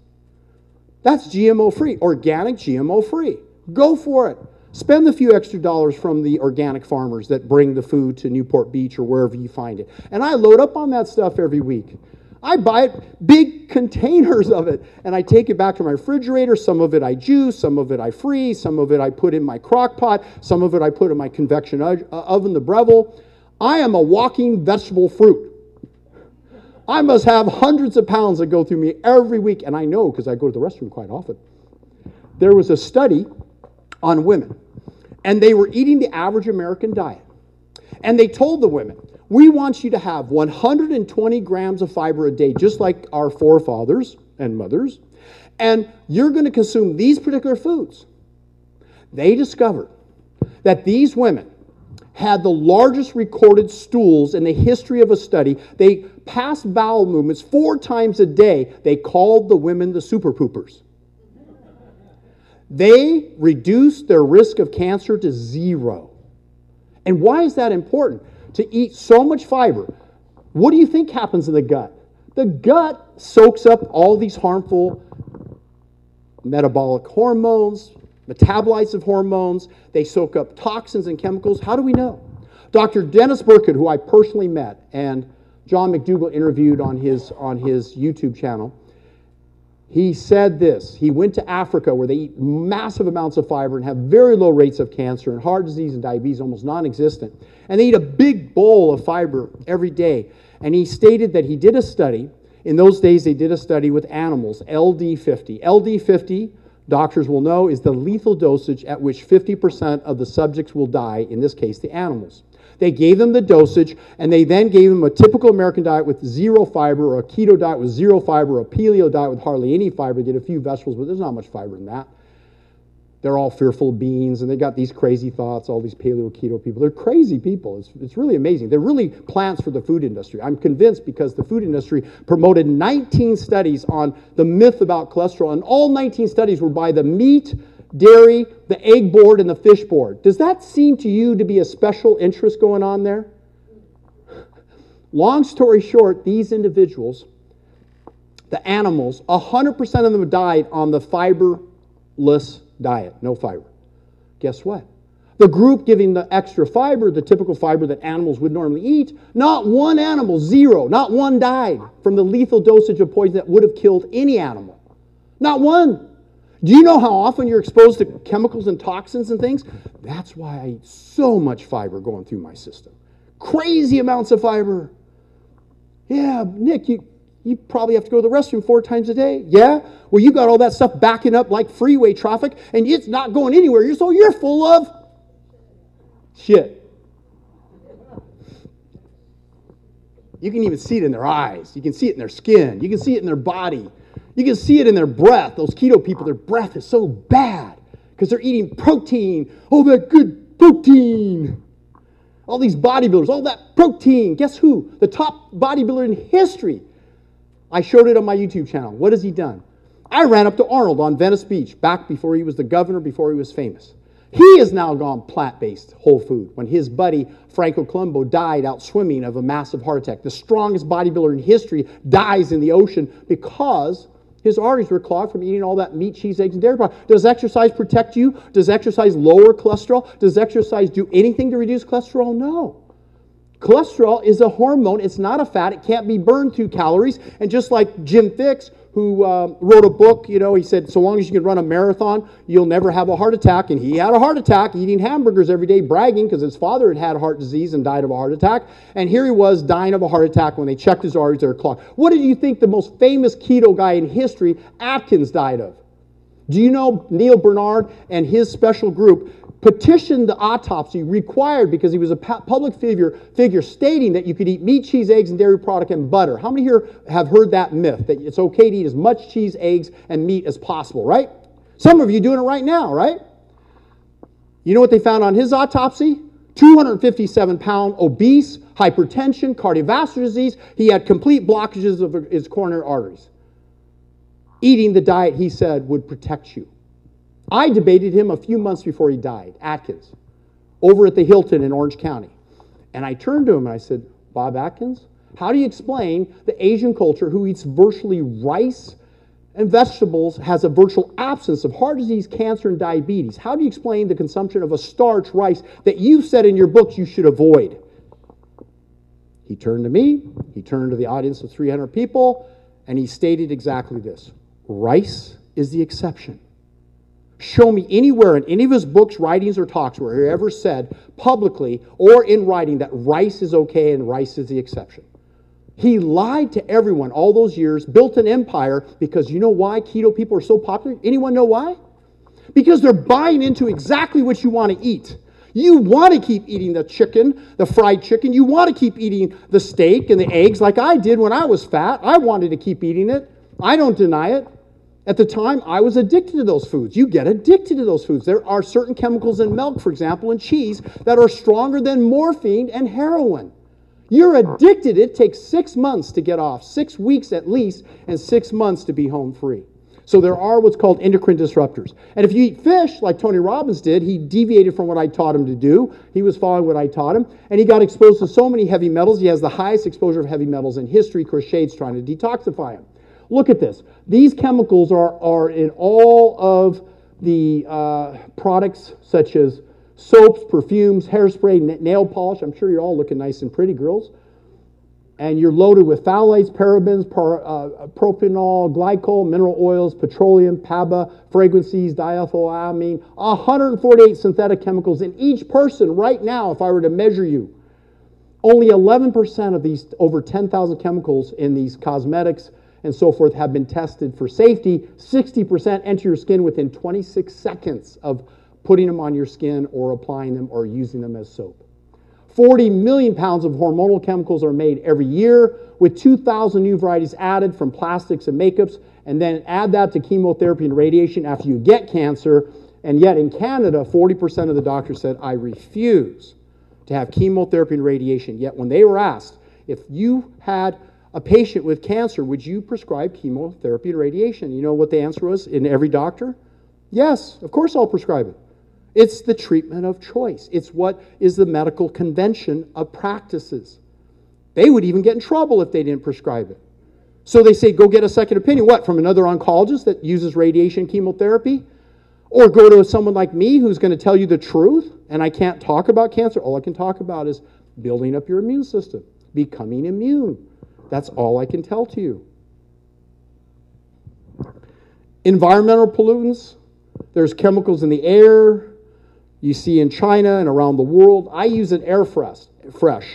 That's GMO free, organic GMO free. Go for it. Spend the few extra dollars from the organic farmers that bring the food to Newport Beach or wherever you find it. And I load up on that stuff every week. I buy it, big containers of it, and I take it back to my refrigerator. Some of it I juice, some of it I freeze, some of it I put in my crock pot, some of it I put in my convection uh, oven, the Breville. I am a walking vegetable fruit. I must have hundreds of pounds that go through me every week. And I know because I go to the restroom quite often. There was a study on women, and they were eating the average American diet. And they told the women, we want you to have 120 grams of fiber a day, just like our forefathers and mothers, and you're going to consume these particular foods. They discovered that these women had the largest recorded stools in the history of a study. They passed bowel movements four times a day. They called the women the super poopers. They reduced their risk of cancer to zero. And why is that important? To eat so much fiber. What do you think happens in the gut? The gut soaks up all these harmful metabolic hormones, metabolites of hormones. They soak up toxins and chemicals. How do we know? Dr. Denis Burkitt, who I personally met, and John McDougall interviewed on his, on his YouTube channel, he said this. He went to Africa where they eat massive amounts of fiber and have very low rates of cancer and heart disease and diabetes, almost non existent. And they eat a big bowl of fiber every day. And he stated that he did a study. In those days, they did a study with animals, LD50. LD50 doctors will know is the lethal dosage at which 50% of the subjects will die, in this case, the animals. They gave them the dosage, and they then gave them a typical American diet with zero fiber, or a keto diet with zero fiber, or a paleo diet with hardly any fiber. They get a few vegetables, but there's not much fiber in that. They're all fearful beings and they got these crazy thoughts, all these paleo keto people. They're crazy people. It's, it's really amazing. They're really plants for the food industry. I'm convinced because the food industry promoted 19 studies on the myth about cholesterol, and all 19 studies were by the meat, dairy, the egg board, and the fish board. Does that seem to you to be a special interest going on there? Long story short, these individuals, the animals, 100% of them died on the fiberless diet, no fiber. Guess what? The group giving the extra fiber, the typical fiber that animals would normally eat, not one animal, zero, not one died from the lethal dosage of poison that would have killed any animal. Not one. Do you know how often you're exposed to chemicals and toxins and things? That's why I eat so much fiber going through my system. Crazy amounts of fiber. Yeah, Nick, you, you probably have to go to the restroom four times a day. Yeah? Well, you got all that stuff backing up like freeway traffic and it's not going anywhere. You're, so you're full of shit. You can even see it in their eyes. You can see it in their skin. You can see it in their body. You can see it in their breath. Those keto people, their breath is so bad because they're eating protein. Oh, that good protein. All these bodybuilders, all that protein. Guess who? The top bodybuilder in history I showed it on my YouTube channel. What has he done? I ran up to Arnold on Venice Beach back before he was the governor, before he was famous. He has now gone plant based, whole food, when his buddy Franco Columbu died out swimming of a massive heart attack. The strongest bodybuilder in history dies in the ocean because his arteries were clogged from eating all that meat, cheese, eggs, and dairy products. Does exercise protect you? Does exercise lower cholesterol? Does exercise do anything to reduce cholesterol? No. Cholesterol is a hormone. It's not a fat. It can't be burned through calories. And just like Jim Fixx, who uh, wrote a book, you know, he said, so long as you can run a marathon, you'll never have a heart attack. And he had a heart attack eating hamburgers every day, bragging because his father had had heart disease and died of a heart attack. And here he was dying of a heart attack when they checked his arteries, they were clogged. What did you think the most famous keto guy in history, Atkins, died of? Do you know Neal Barnard and his special group petitioned the autopsy required because he was a public figure, figure stating that you could eat meat, cheese, eggs, and dairy product and butter. How many here have heard that myth that it's okay to eat as much cheese, eggs, and meat as possible, right? Some of you doing it right now, right? You know what they found on his autopsy? 257 pound obese, hypertension, cardiovascular disease. He had complete blockages of his coronary arteries. Eating the diet he said would protect you. I debated him a few months before he died, Atkins, over at the Hilton in Orange County. And I turned to him and I said, Bob Atkins, how do you explain the Asian culture who eats virtually rice and vegetables has a virtual absence of heart disease, cancer, and diabetes? How do you explain the consumption of a starch rice that you've said in your books you should avoid? He turned to me, he turned to the audience of 300 people, and he stated exactly this rice is the exception. Show me anywhere in any of his books, writings, or talks where he ever said publicly or in writing that rice is okay and rice is the exception. He lied to everyone all those years, built an empire because you know why keto people are so popular? Anyone know why? Because they're buying into exactly what you want to eat. You want to keep eating the chicken, the fried chicken. You want to keep eating the steak and the eggs like I did when I was fat. I wanted to keep eating it. I don't deny it. At the time, I was addicted to those foods. You get addicted to those foods. There are certain chemicals in milk, for example, and cheese, that are stronger than morphine and heroin. You're addicted. It takes six months to get off, six weeks at least, and six months to be home free. So there are what's called endocrine disruptors. And if you eat fish like Tony Robbins did, he deviated from what I taught him to do. He was following what I taught him, and he got exposed to so many heavy metals. He has the highest exposure of heavy metals in history. Shade's trying to detoxify him. Look at this. These chemicals are, are in all of the uh, products such as soaps, perfumes, hairspray, nail polish. I'm sure you're all looking nice and pretty, girls and you're loaded with phthalates, parabens, par, uh, propanol, glycol, mineral oils, petroleum, PABA, fragrances, diethylamine, 148 synthetic chemicals in each person right now, if I were to measure you. Only 11% of these over 10,000 chemicals in these cosmetics and so forth have been tested for safety. 60% enter your skin within 26 seconds of putting them on your skin or applying them or using them as soap. 40 million pounds of hormonal chemicals are made every year, with 2,000 new varieties added from plastics and makeups. And then add that to chemotherapy and radiation after you get cancer. And yet in Canada, 40% of the doctors said, I refuse to have chemotherapy and radiation. Yet when they were asked, if you had a patient with cancer, would you prescribe chemotherapy and radiation? You know what the answer was in every doctor? Yes, of course I'll prescribe it. It's the treatment of choice. It's what is the medical convention of practices. They would even get in trouble if they didn't prescribe it. So they say, go get a second opinion. What, from another oncologist that uses radiation chemotherapy? Or go to someone like me who's going to tell you the truth and I can't talk about cancer. All I can talk about is building up your immune system, becoming immune. That's all I can tell to you. Environmental pollutants, there's chemicals in the air, you see in China and around the world. I use an air fresh, fresh,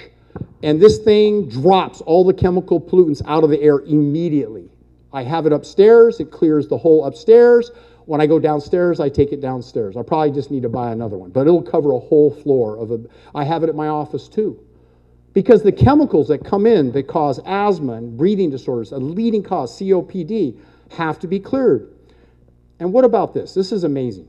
and this thing drops all the chemical pollutants out of the air immediately. I have it upstairs, it clears the whole upstairs. When I go downstairs, I take it downstairs. I probably just need to buy another one, but it'll cover a whole floor of a. I have it at my office too. Because the chemicals that come in that cause asthma and breathing disorders, a leading cause, COPD, have to be cleared. And what about this? This is amazing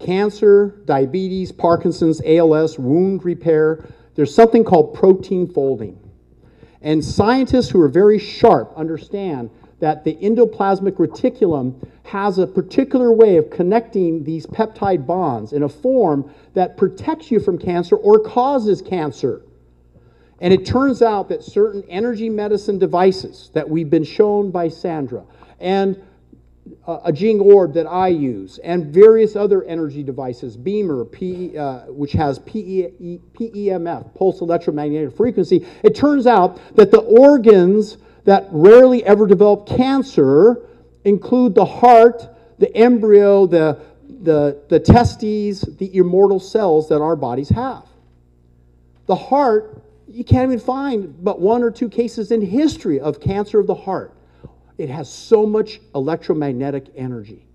cancer, diabetes, Parkinson's, ALS, wound repair. There's something called protein folding. And scientists who are very sharp understand that the endoplasmic reticulum has a particular way of connecting these peptide bonds in a form that protects you from cancer or causes cancer. And it turns out that certain energy medicine devices that we've been shown by Sandra and a Jing orb that I use, and various other energy devices, Beamer, P, uh, which has PE, PEMF, pulse electromagnetic frequency. It turns out that the organs that rarely ever develop cancer include the heart, the embryo, the, the, the testes, the immortal cells that our bodies have. The heart, you can't even find but one or two cases in history of cancer of the heart. It has so much electromagnetic energy.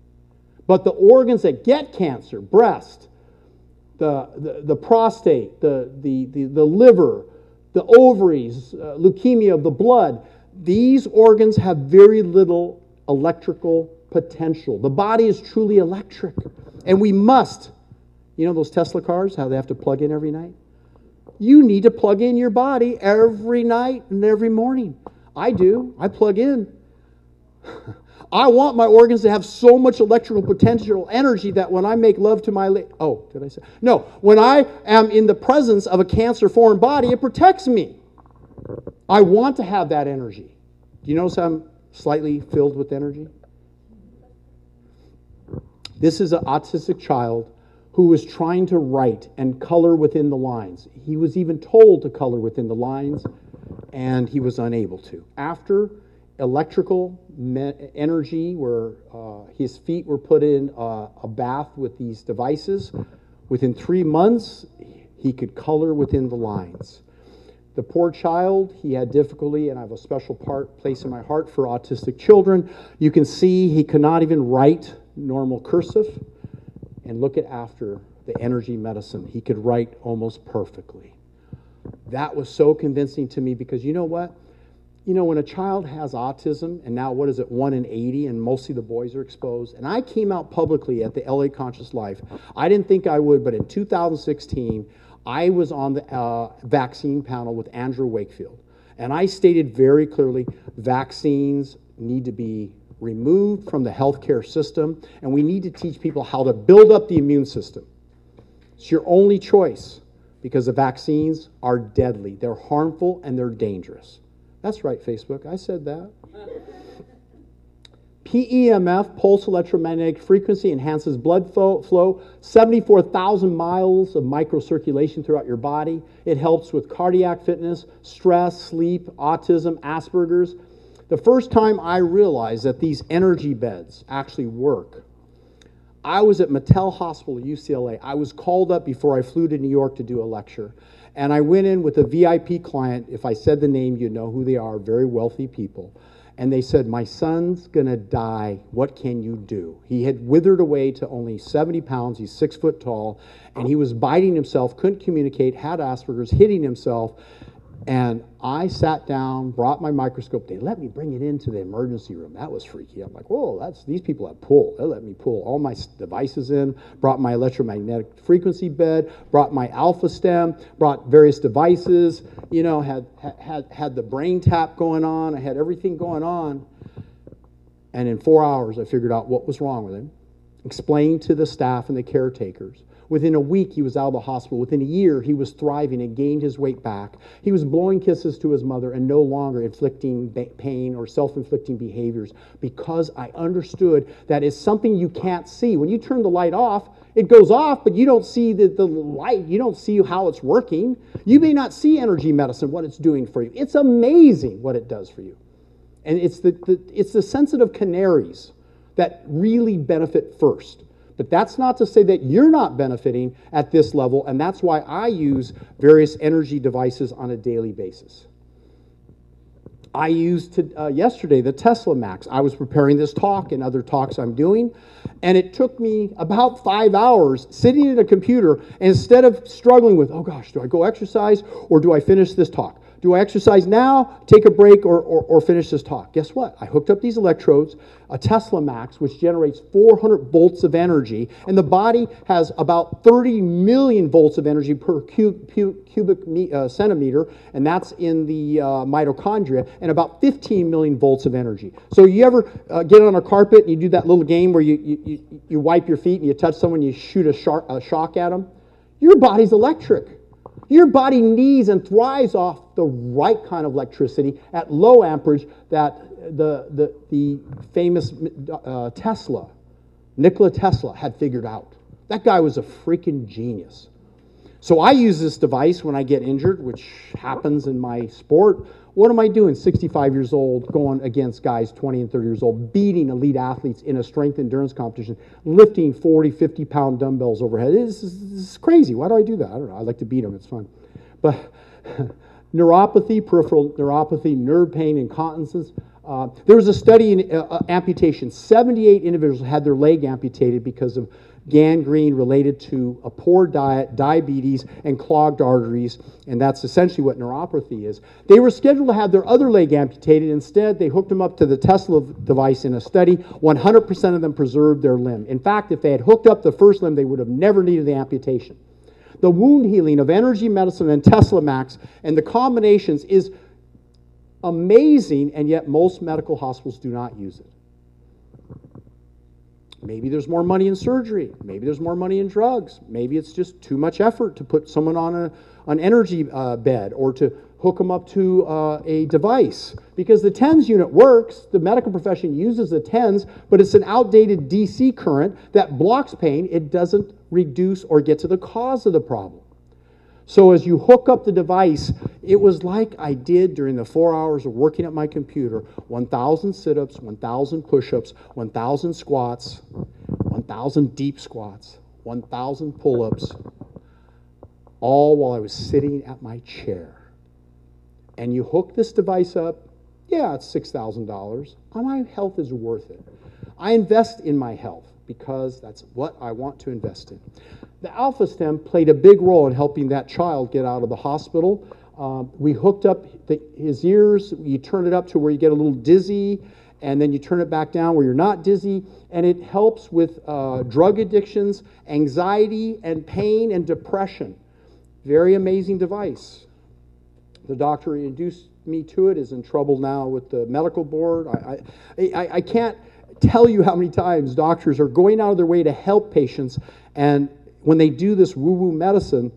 But the organs that get cancer, breast, the, the, the prostate, the, the, the, the, liver, the ovaries, uh, leukemia of the blood, these organs have very little electrical potential. The body is truly electric. And we must, you know those Tesla cars, how they have to plug in every night? You need to plug in your body every night and every morning. I do. I plug in. (laughs) I want my organs to have so much electrical potential energy that when I make love to my la- oh, did I say? No, when I am in the presence of a cancer foreign body, it protects me. I want to have that energy. Do you notice I'm slightly filled with energy? This is an autistic child who was trying to write and color within the lines. He was even told to color within the lines, and he was unable to. After electrical energy where uh, his feet were put in uh, a bath with these devices. Within three months, he could color within the lines. The poor child, he had difficulty, and I have a special part place in my heart for autistic children. You can see he could not even write normal cursive. And look at after the energy medicine, he could write almost perfectly. That was so convincing to me because you know what? You know, when a child has autism, and now what is it, one in 80, and mostly the boys are exposed, and I came out publicly at the LA Conscious Life. I didn't think I would, but in 2016, I was on the uh, vaccine panel with Andrew Wakefield, and I stated very clearly vaccines need to be removed from the healthcare system, and we need to teach people how to build up the immune system. It's your only choice because the vaccines are deadly, they're harmful, and they're dangerous. That's right, Facebook. I said that. (laughs) PEMF, pulse electromagnetic frequency, enhances blood flow, 74,000 miles of microcirculation throughout your body. It helps with cardiac fitness, stress, sleep, autism, Asperger's. The first time I realized that these energy beds actually work, I was at Mattel Hospital, at UCLA. I was called up before I flew to New York to do a lecture. And I went in with a VIP client. If I said the name, you'd know who they are, very wealthy people. And they said, My son's to die. What can you do? He had withered away to only 70 pounds. He's six foot tall. And he was biting himself, couldn't communicate, had Asperger's, hitting himself. And I sat down, brought my microscope. They let me bring it into the emergency room. That was freaky. I'm like, whoa, that's these people have pull. They let me pull all my devices in, brought my electromagnetic frequency bed, brought my Alpha-Stim, brought various devices, you know, had had had the brain tap going on. I had everything going on. And in four hours I figured out what was wrong with him, explained to the staff and the caretakers. Within a week, he was out of the hospital. Within a year, he was thriving and gained his weight back. He was blowing kisses to his mother and no longer inflicting pain or self inflicting behaviors because I understood that it's something you can't see. When you turn the light off, it goes off, but you don't see the, the light. You don't see how it's working. You may not see energy medicine, what it's doing for you. It's amazing what it does for you. And it's the, the, it's the sensitive canaries that really benefit first. But that's not to say that you're not benefiting at this level, and that's why I use various energy devices on a daily basis. I used to, uh, yesterday the Tesla Max. I was preparing this talk and other talks I'm doing, and it took me about five hours sitting at a computer. instead of struggling with, oh gosh, do I go exercise or do I finish this talk? Do I exercise now, take a break, or, or, or, finish this talk? Guess what? I hooked up these electrodes, a Tesla Max, which generates 400 volts of energy, and the body has about 30 million volts of energy per cubic me, uh, centimeter, and that's in the uh, mitochondria, and about 15 million volts of energy. So you ever uh, get on a carpet and you do that little game where you, you, you wipe your feet and you touch someone, and you shoot a, shark, a shock at them? Your body's electric. Your body needs and thrives off the right kind of electricity at low amperage that the, the, the famous uh, Tesla, Nikola Tesla, had figured out. That guy was a freaking genius. So I use this device when I get injured, which happens in my sport. What am I doing, 65 years old, going against guys 20 and 30 years old, beating elite athletes in a strength endurance competition, lifting 40, 50 pound dumbbells overhead? This is, crazy. Why do I do that? I don't know. I like to beat them, it's fun. But (laughs) neuropathy, peripheral neuropathy, nerve pain, incontinence. Uh, there was a study in uh, uh amputation. 78 individuals had their leg amputated because of gangrene related to a poor diet, diabetes, and clogged arteries, and that's essentially what neuropathy is. They were scheduled to have their other leg amputated. Instead, they hooked them up to the Tesla device in a study. 100% of them preserved their limb. In fact, if they had hooked up the first limb, they would have never needed the amputation. The wound healing of energy medicine and Tesla Max and the combinations is amazing, and yet most medical hospitals do not use it. Maybe there's more money in surgery. Maybe there's more money in drugs. Maybe it's just too much effort to put someone on a, an energy uh, bed or to hook them up to uh, a device. Because the TENS unit works, the medical profession uses the TENS, but it's an outdated DC current that blocks pain. It doesn't reduce or get to the cause of the problem. So as you hook up the device, it was like I did during the four hours of working at my computer 1,000 sit ups, 1,000 push ups, 1,000 squats, 1,000 deep squats, 1,000 pull ups, all while I was sitting at my chair. and you hook this device up, yeah, it's $6,000. My health is worth it. I invest in my health because that's what I want to invest in. The Alpha-Stim played a big role in helping that child get out of the hospital. Um, we hooked up the, his ears, you turn it up to where you get a little dizzy, and then you turn it back down where you're not dizzy, and it helps with uh, drug addictions, anxiety, and pain and depression. Very amazing device. The doctor who introduced me to it is in trouble now with the medical board. I, I, I can't tell you how many times doctors are going out of their way to help patients, and when they do this woo woo medicine,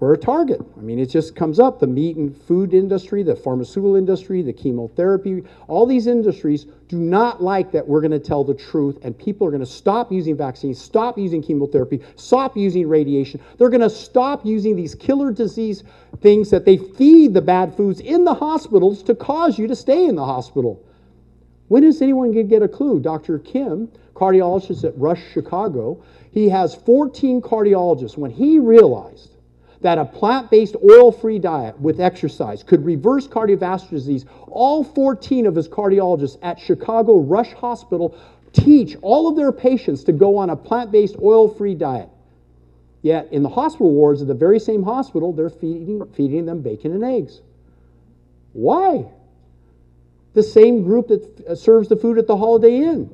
we're a target. I mean, it just comes up the meat and food industry, the pharmaceutical industry, the chemotherapy, all these industries do not like that we're going to tell the truth, and people are going to stop using vaccines, stop using chemotherapy, stop using radiation. They're going to stop using these killer disease things that they feed the bad foods in the hospitals to cause you to stay in the hospital. When is anyone going to get a clue? Dr. Kim, cardiologist at Rush Chicago, he has 14 cardiologists. When he realized that a plant based oil free diet with exercise could reverse cardiovascular disease, all 14 of his cardiologists at Chicago Rush Hospital teach all of their patients to go on a plant based oil free diet. Yet in the hospital wards of the very same hospital, they're feeding, feeding them bacon and eggs. Why? The same group that uh, serves the food at the Holiday Inn.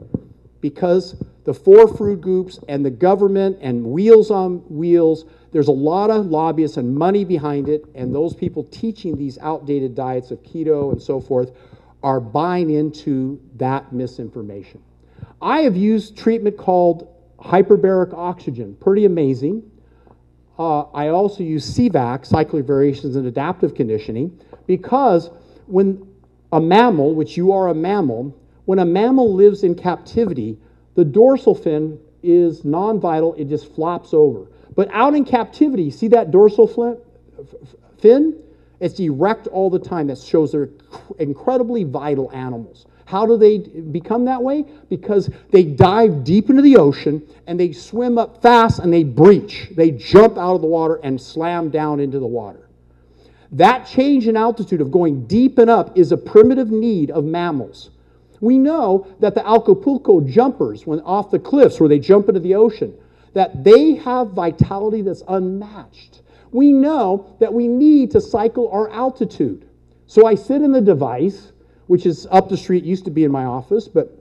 Because the four food groups and the government and Meals on Wheels there's a lot of lobbyists and money behind it, and those people teaching these outdated diets of keto and so forth are buying into that misinformation. I have used treatment called hyperbaric oxygen, pretty amazing. Uh, I also use CVAC, cyclic variations in adaptive conditioning, because when a mammal, which you are a mammal, when a mammal lives in captivity, the dorsal fin is non vital, it just flops over. But out in captivity, see that dorsal fin? It's erect all the time. That shows they're incredibly vital animals. How do they become that way? Because they dive deep into the ocean and they swim up fast and they breach. They jump out of the water and slam down into the water. That change in altitude of going deep and up is a primitive need of mammals. We know that the Acapulco jumpers, when off the cliffs where they jump into the ocean, that they have vitality that's unmatched. We know that we need to cycle our altitude. So I sit in the device, which is up the street, used to be in my office, but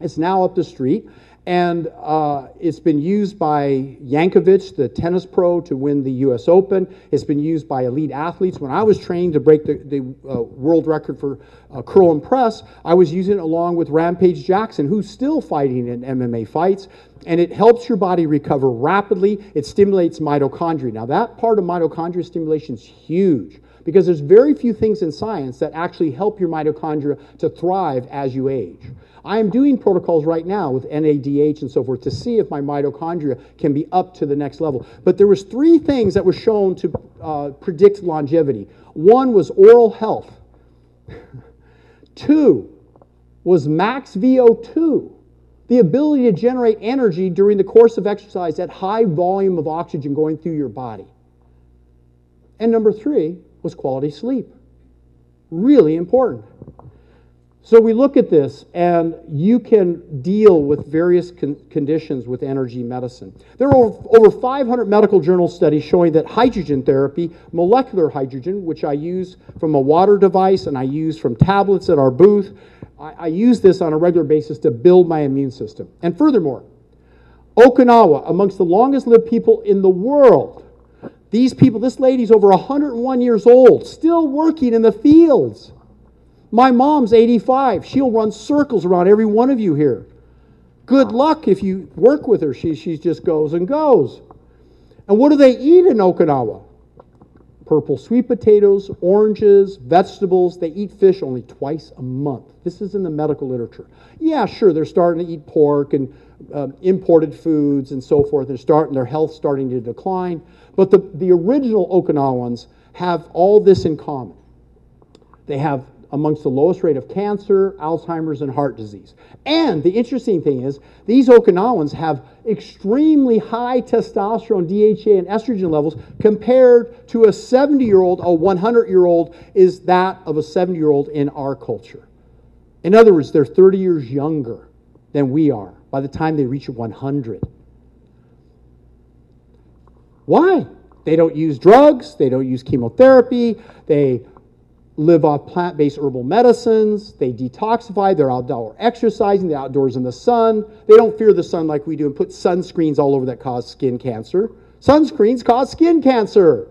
it's now up the street. And uh, it's been used by Jankovic, the tennis pro, to win the U.S. Open. It's been used by elite athletes. When I was trained to break the, the uh, world record for uh, curl and press, I was using it along with Rampage Jackson, who's still fighting in MMA fights. And it helps your body recover rapidly. It stimulates mitochondria. Now, that part of mitochondria stimulation is huge because there's very few things in science that actually help your mitochondria to thrive as you age. I am doing protocols right now with NADH and so forth to see if my mitochondria can be up to the next level. But there was three things that were shown to uh, predict longevity. One was oral health. (laughs) Two was max VO2, the ability to generate energy during the course of exercise at high volume of oxygen going through your body. And number three was quality sleep. Really important. So we look at this, and you can deal with various con- conditions with energy medicine. There are over 500 medical journal studies showing that hydrogen therapy, molecular hydrogen, which I use from a water device and I use from tablets at our booth, I, I use this on a regular basis to build my immune system. And furthermore, Okinawa, amongst the longest lived people in the world, these people, this lady's over 101 years old, still working in the fields my mom's 85. She'll run circles around every one of you here. Good luck if you work with her. She, she just goes and goes. And what do they eat in Okinawa? Purple sweet potatoes, oranges, vegetables. They eat fish only twice a month. This is in the medical literature. Yeah, sure, they're starting to eat pork and um, imported foods and so forth. They're starting, their health starting to decline. But the, the original Okinawans have all this in common. They have amongst the lowest rate of cancer, Alzheimer's, and heart disease. And the interesting thing is, these Okinawans have extremely high testosterone, DHA, and estrogen levels compared to a 70 year old, a 100 year old is that of a 70 year old in our culture. In other words, they're 30 years younger than we are by the time they reach 100. Why? They don't use drugs, they don't use chemotherapy, they live off plant based herbal medicines, they detoxify, they're outdoor exercising, they're outdoors in the sun. They don't fear the sun like we do and put sunscreens all over that cause skin cancer. Sunscreens cause skin cancer.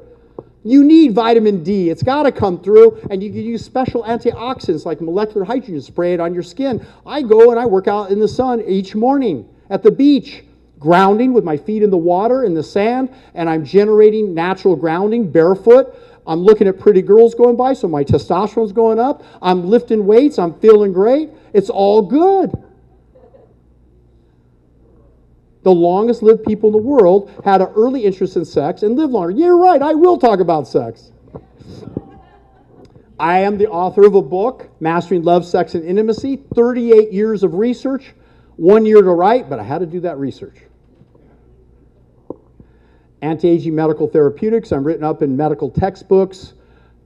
You need vitamin D. It's got to come through, and you can use special antioxidants like molecular hydrogen, spray it on your skin. I go and I work out in the sun each morning at the beach grounding with my feet in the water, in the sand, and I'm generating natural grounding barefoot. I'm looking at pretty girls going by, so my testosterone's going up. I'm lifting weights. I'm feeling great. It's all good. The longest lived people in the world had an early interest in sex and lived longer. You're right, I will talk about sex. I am the author of a book, Mastering Love, Sex, and Intimacy 38 years of research, one year to write, but I had to do that research anti-aging medical therapeutics. I'm written up in medical textbooks.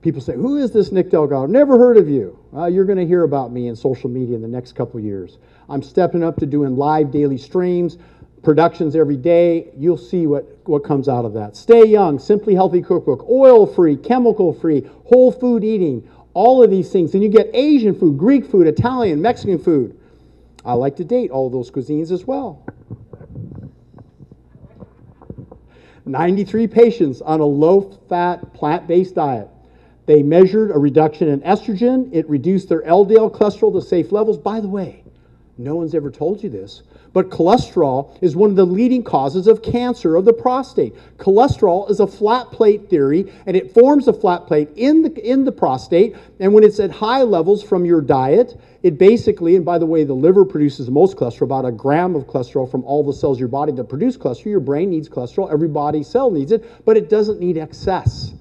People say, "Who is this Nick Delgado?" Never heard of you. Uh, you're going to hear about me in social media in the next couple years. I'm stepping up to doing live daily streams, productions every day. You'll see what, what comes out of that. Stay young, simply healthy cookbook, oil free, chemical free, whole food eating, all of these things. And you get Asian food, Greek food, Italian, Mexican food. I like to date all those cuisines as well. 93 patients on a low fat, plant based diet. They measured a reduction in estrogen. It reduced their LDL cholesterol to safe levels. By the way, no one's ever told you this, but cholesterol is one of the leading causes of cancer of the prostate. Cholesterol is a flat plate theory, and it forms a flat plate in the, in the prostate. And when it's at high levels from your diet, it basically, and by the way, the liver produces the most cholesterol, about a gram of cholesterol from all the cells in your body that produce cholesterol. Your brain needs cholesterol, every body cell needs it, but it doesn't need excess.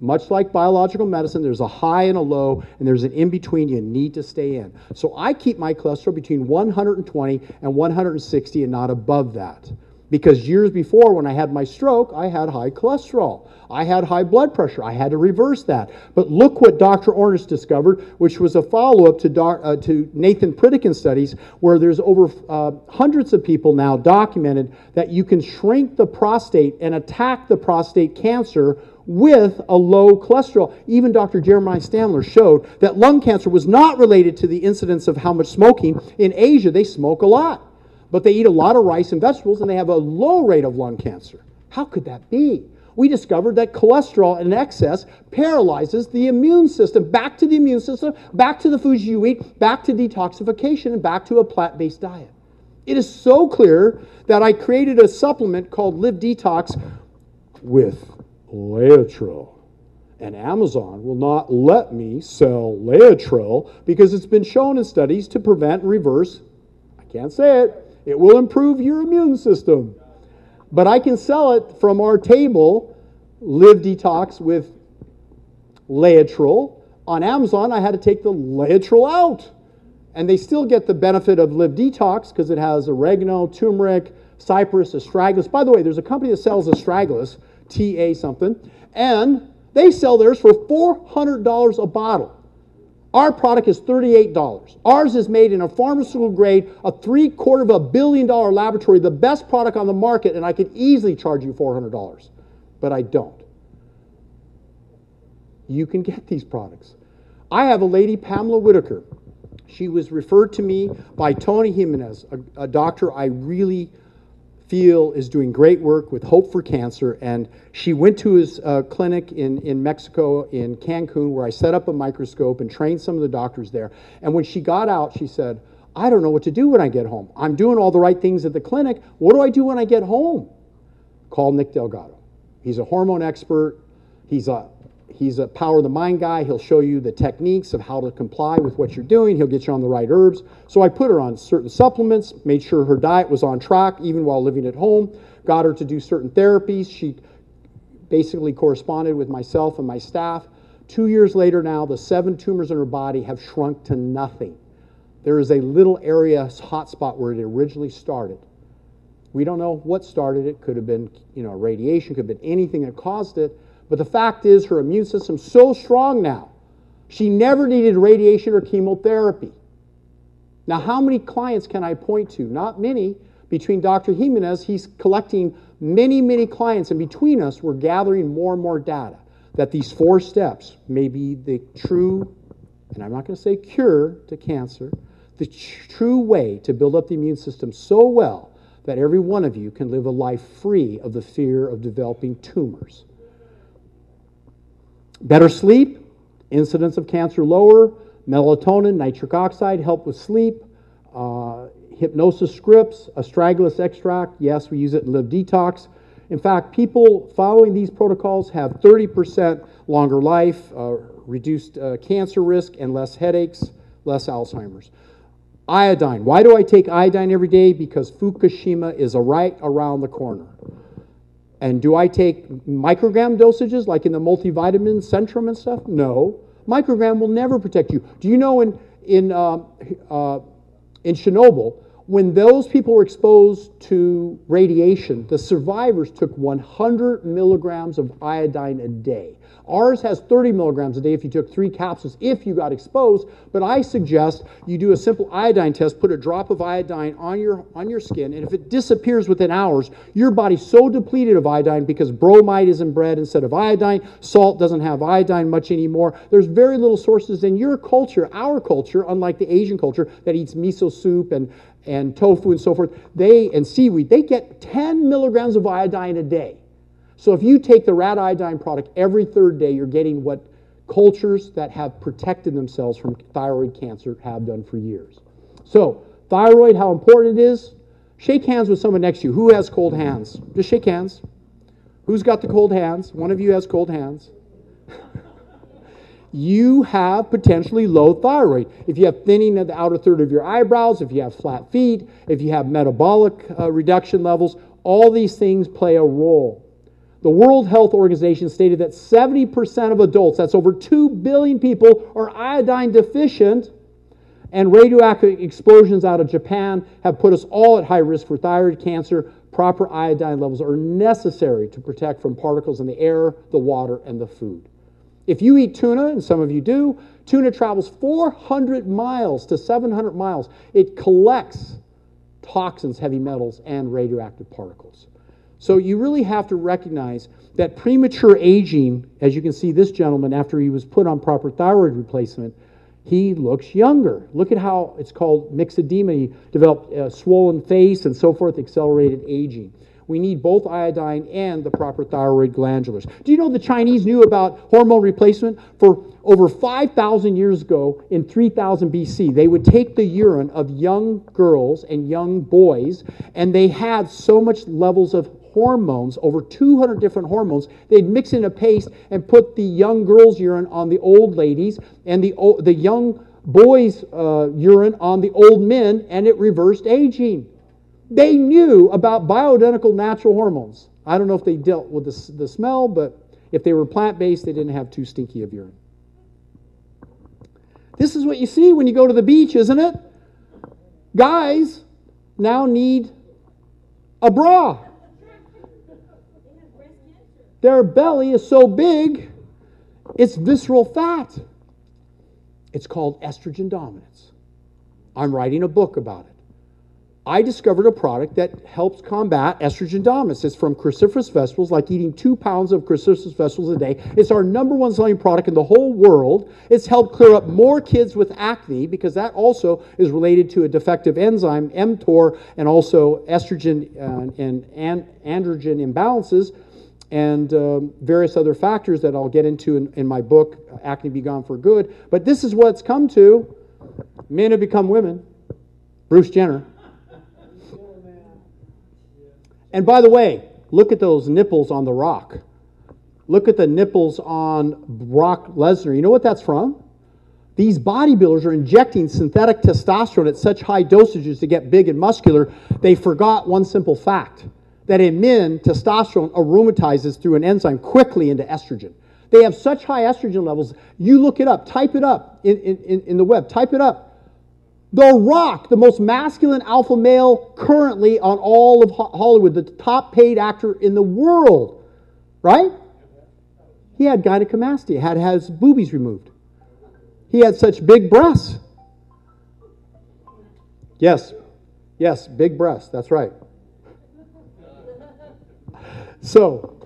Much like biological medicine, there's a high and a low, and there's an in between you need to stay in. So I keep my cholesterol between 120 and 160 and not above that. Because years before, when I had my stroke, I had high cholesterol. I had high blood pressure. I had to reverse that. But look what Dr. Ornish discovered, which was a follow up to, uh, to Nathan Pritikin studies, where there's over uh, hundreds of people now documented that you can shrink the prostate and attack the prostate cancer with a low cholesterol. Even Dr. Jeremiah Stamler showed that lung cancer was not related to the incidence of how much smoking. In Asia, they smoke a lot, but they eat a lot of rice and vegetables and they have a low rate of lung cancer. How could that be? We discovered that cholesterol in excess paralyzes the immune system, back to the immune system, back to the foods you eat, back to detoxification, and back to a plant based diet. It is so clear that I created a supplement called Live Detox with Laetrile. And Amazon will not let me sell Laetrile because it's been shown in studies to prevent reverse, I can't say it, it will improve your immune system. But I can sell it from our table, Live Detox with Laetrile. On Amazon, I had to take the Laetrile out. And they still get the benefit of Live Detox because it has oregano, turmeric, cypress, astragalus. By the way, there's a company that sells astragalus TA something, and they sell theirs for $400 a bottle. Our product is $38. Ours is made in a pharmaceutical grade, a three quarter of a billion dollar laboratory, the best product on the market, and I could easily charge you $400. But I don't. You can get these products. I have a lady, Pamela Whitaker. She was referred to me by Tony Jimenez, a, a doctor I really feel is doing great work with Hope for Cancer. And she went to his uh, clinic in, in Mexico, in Cancun, where I set up a microscope and trained some of the doctors there. And when she got out, she said, I don't know what to do when I get home. I'm doing all the right things at the clinic. What do I do when I get home? Call Nick Delgado. He's a hormone expert. He's a He's a power of the mind guy. He'll show you the techniques of how to comply with what you're doing. He'll get you on the right herbs. So I put her on certain supplements, made sure her diet was on track even while living at home, got her to do certain therapies. She basically corresponded with myself and my staff Two years later now, the seven tumors in her body have shrunk to nothing. There is a little area hotspot where it originally started. We don't know what started it. Could have been, you know, radiation, could have been anything that caused it. But the fact is, her immune system's so strong now, she never needed radiation or chemotherapy. Now, how many clients can I point to? Not many. Between Dr. Jimenez, he's collecting many, many clients, and between us, we're gathering more and more data that these four steps may be the true, and I'm not going to say cure to cancer, the true way to build up the immune system so well that every one of you can live a life free of the fear of developing tumors. Better sleep, incidence of cancer lower, melatonin, nitric oxide help with sleep, uh, hypnosis scripts, astragalus extract, yes, we use it in Live Detox. In fact, people following these protocols have 30% longer life, uh, reduced uh, cancer risk, and less headaches, less Alzheimer's. Iodine. Why do I take iodine every day? Because Fukushima is right around the corner. And do I take microgram dosages like in the multivitamin Centrum and stuff? No. Microgram will never protect you. Do you know in, in, uh, uh, in Chernobyl, when those people were exposed to radiation, the survivors took 100 milligrams of iodine a day. Ours has 30 milligrams a day if you took three capsules if you got exposed, but I suggest you do a simple iodine test, put a drop of iodine on your, on your skin, and if it disappears within hours, your body's so depleted of iodine because bromide is in bread instead of iodine, salt doesn't have iodine much anymore. There's very little sources in your culture, our culture, unlike the Asian culture that eats miso soup and, and tofu and so forth, they and seaweed, they get 10 milligrams of iodine a day. So if you take the rat iodine product every third day, you're getting what cultures that have protected themselves from thyroid cancer have done for years. So, thyroid, how important it is. Shake hands with someone next to you. Who has cold hands? Just shake hands. Who's got the cold hands? One of you has cold hands. (laughs) you have potentially low thyroid. If you have thinning of the outer third of your eyebrows, if you have flat feet, if you have metabolic uh, reduction levels, all these things play a role. The World Health Organization stated that 70% of adults, that's over 2 billion people, are iodine deficient, and radioactive explosions out of Japan have put us all at high risk for thyroid cancer. Proper iodine levels are necessary to protect from particles in the air, the water, and the food. If you eat tuna, and some of you do, tuna travels 400 miles to 700 miles. It collects toxins, heavy metals, and radioactive particles. So you really have to recognize that premature aging, as you can see this gentleman after he was put on proper thyroid replacement, he looks younger. Look at how it's called myxedema. He developed a swollen face and so forth, accelerated aging. We need both iodine and the proper thyroid glandulars. Do you know the Chinese knew about hormone replacement? For over 5,000 years ago, in 3000 BC, they would take the urine of young girls and young boys, and they had so much levels of hormones, over 200 different hormones. They'd mix in a paste and put the young girl's urine on the old ladies and the, the young boys' uh, urine on the old men, and it reversed aging. They knew about bioidentical natural hormones. I don't know if they dealt with the, the smell, but if they were plant based, they didn't have too stinky of urine. This is what you see when you go to the beach, isn't it? Guys now need a bra. Their belly is so big, it's visceral fat. It's called estrogen dominance. I'm writing a book about it. I discovered a product that helps combat estrogen dominance. It's from cruciferous vegetables, like eating two pounds of cruciferous vegetables a day. It's our number one selling product in the whole world. It's helped clear up more kids with acne because that also is related to a defective enzyme, mTOR, and also estrogen uh, and, and androgen imbalances and um, various other factors that I'll get into in, in my book, Acne Be Gone for Good. But this is what it's come to. Men have become women. Bruce Jenner. And by the way, look at those nipples on The Rock. Look at the nipples on Brock Lesnar. You know what that's from? These bodybuilders are injecting synthetic testosterone at such high dosages to get big and muscular, they forgot one simple fact that in men, testosterone aromatizes through an enzyme quickly into estrogen. They have such high estrogen levels. You look it up, type it up in, in, in the web, type it up. The Rock, the most masculine alpha male currently on all of Hollywood, the top paid actor in the world, right? He had gynecomastia, had his boobies removed. He had such big breasts. Yes, yes, big breasts, that's right. So,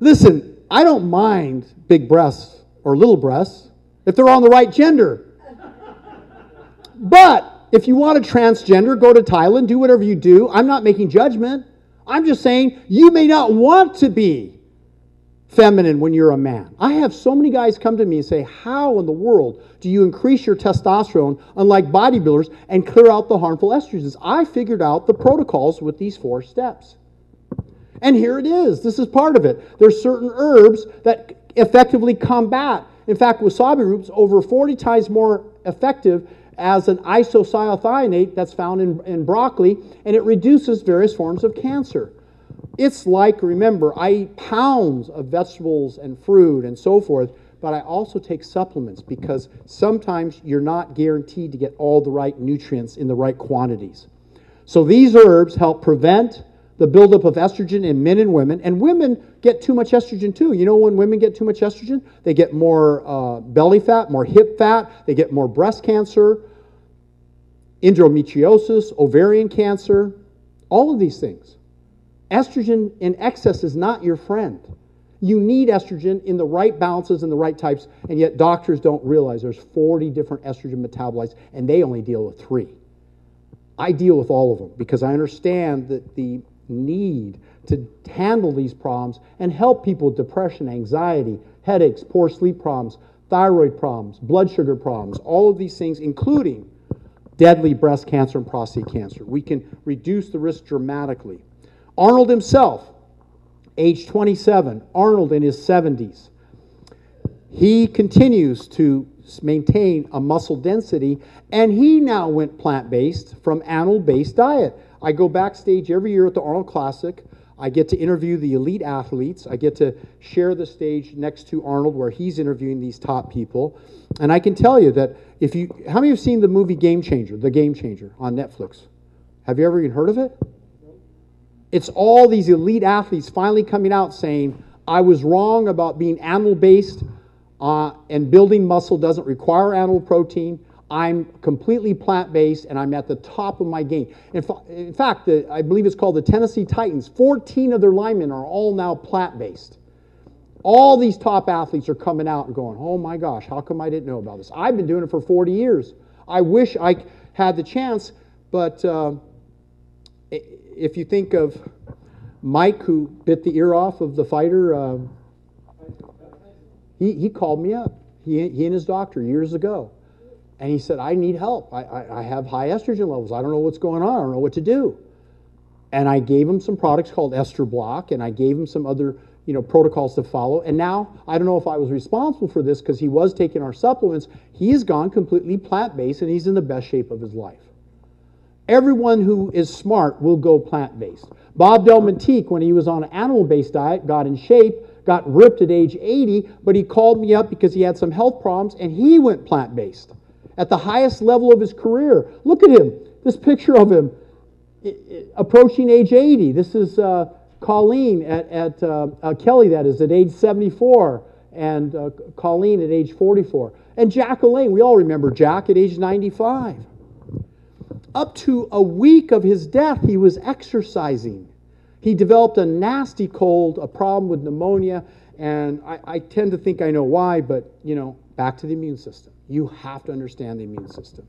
listen, I don't mind big breasts or little breasts if they're on the right gender. But if you want a transgender, go to Thailand, do whatever you do. I'm not making judgment. I'm just saying you may not want to be feminine when you're a man. I have so many guys come to me and say, How in the world do you increase your testosterone, unlike bodybuilders, and clear out the harmful estrogens? I figured out the protocols with these four steps. And here it is. This is part of it. There's certain herbs that effectively combat. In fact, wasabi root is over 40 times more effective as an isocyanate that's found in, in broccoli, and it reduces various forms of cancer. It's like, remember, I eat pounds of vegetables and fruit and so forth, but I also take supplements because sometimes you're not guaranteed to get all the right nutrients in the right quantities. So these herbs help prevent the buildup of estrogen in men and women. And women get too much estrogen too. You know, when women get too much estrogen, they get more uh, belly fat, more hip fat, they get more breast cancer, endometriosis, ovarian cancer, all of these things. Estrogen in excess is not your friend. You need estrogen in the right balances and the right types, and yet doctors don't realize there's 40 different estrogen metabolites, and they only deal with three. I deal with all of them because I understand that the need to handle these problems and help people with depression, anxiety, headaches, poor sleep problems, thyroid problems, blood sugar problems, all of these things, including deadly breast cancer and prostate cancer. We can reduce the risk dramatically. Arnold himself, age 27, Arnold in his 70s, he continues to maintain a muscle density, and he now went plant based from animal based diet. I go backstage every year at the Arnold Classic. I get to interview the elite athletes. I get to share the stage next to Arnold where he's interviewing these top people. And I can tell you that if you, how many have seen the movie Game Changer, The Game Changer on Netflix? Have you ever even heard of it? It's all these elite athletes finally coming out saying, I was wrong about being animal based uh, and building muscle doesn't require animal protein. I'm completely plant based and I'm at the top of my game. In, fa- in fact, the, I believe it's called the Tennessee Titans. 14 of their linemen are all now plant based. All these top athletes are coming out and going, oh my gosh, how come I didn't know about this? I've been doing it for 40 years. I wish I had the chance, but uh, if you think of Mike, who bit the ear off of the fighter, uh, he, he called me up, he, he and his doctor years ago. And he said, I need help. I, I, I, have high estrogen levels. I don't know what's going on. I don't know what to do. And I gave him some products called Estro Block, and I gave him some other you know, protocols to follow. And now, I don't know if I was responsible for this because he was taking our supplements. He has gone completely plant based and he's in the best shape of his life. Everyone who is smart will go plant based. Bob Delmonteque, when he was on an animal based diet, got in shape, got ripped at age 80, but he called me up because he had some health problems and he went plant based at the highest level of his career. Look at him, this picture of him approaching age 80. This is uh, Colleen at, at uh, uh, Kelly, that is, at age 74, and uh, Colleen at age 44. And Jack LaLanne, we all remember Jack at age 95. Up to a week of his death, he was exercising. He developed a nasty cold, a problem with pneumonia, and I, I tend to think I know why, but you know, back to the immune system. You have to understand the immune system.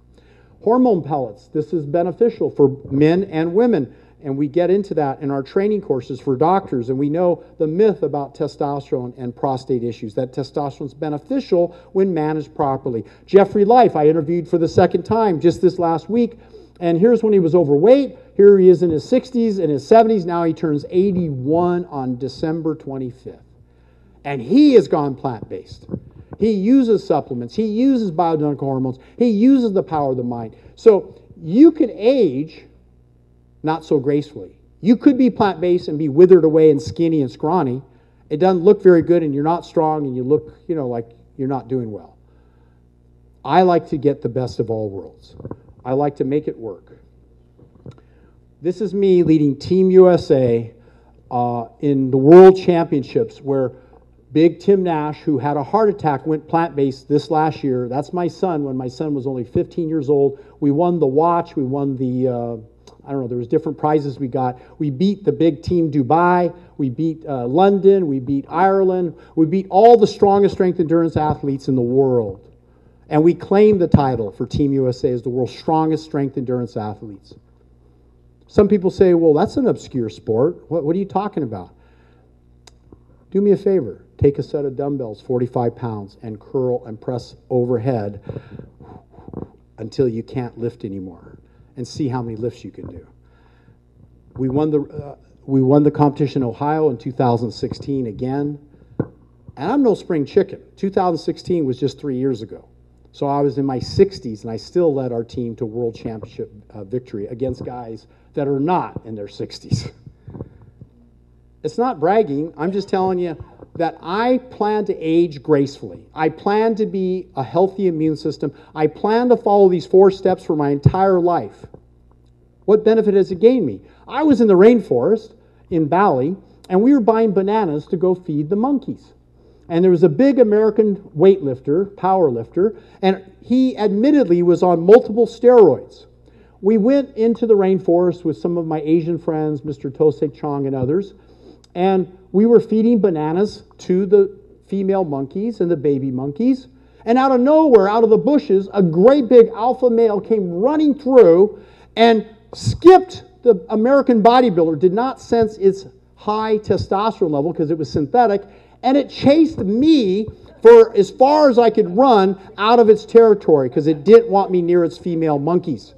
Hormone pellets, this is beneficial for men and women. And we get into that in our training courses for doctors. And we know the myth about testosterone and prostate issues that testosterone is beneficial when managed properly. Jeffry Life, I interviewed for the second time just this last week. And here's when he was overweight. Here he is in his 60s and his 70s. Now he turns 81 on December 25th. And he has gone plant based. He uses supplements. He uses bioidentical hormones. He uses the power of the mind. So you can age not so gracefully. You could be plant based and be withered away and skinny and scrawny, It doesn't look very good and you're not strong and you look, you know, like you're not doing well. I like to get the best of all worlds. I like to make it work. This is me leading Team USA uh, in the World Championships where Big Tim Nash, who had a heart attack, went plant based this last year. That's my son when my son was only 15 years old. We won the watch, we won the. Uh, I don't know, there was different prizes we got. We beat the big team Dubai, we beat uh, London, we beat Ireland, we beat all the strongest strength endurance athletes in the world. And we claimed the title for Team USA as the world's strongest strength endurance athletes. Some people say, well, that's an obscure sport. What, what are you talking about? Do me a favor. Take a set of dumbbells, 45 pounds, and curl and press overhead until you can't lift anymore and see how many lifts you can do. We won the, uh, we won the competition in Ohio in 2016 again. And I'm no spring chicken. 2016 was just three years ago. So I was in my 60s and I still led our team to world championship uh, victory against guys that are not in their 60s. (laughs) It's not bragging. I'm just telling you that I plan to age gracefully. I plan to be a healthy immune system. I plan to follow these four steps for my entire life. What benefit has it gained me? I was in the rainforest in Bali, and we were buying bananas to go feed the monkeys. And there was a big American weightlifter, power lifter, and he admittedly was on multiple steroids. We went into the rainforest with some of my Asian friends, Mr. Tosek Chong and others, and we were feeding bananas to the female monkeys and the baby monkeys. And out of nowhere, out of the bushes, a great big alpha male came running through and skipped the American bodybuilder, did not sense its high testosterone level because it was synthetic, and it chased me for as far as I could run out of its territory because it didn't want me near its female monkeys.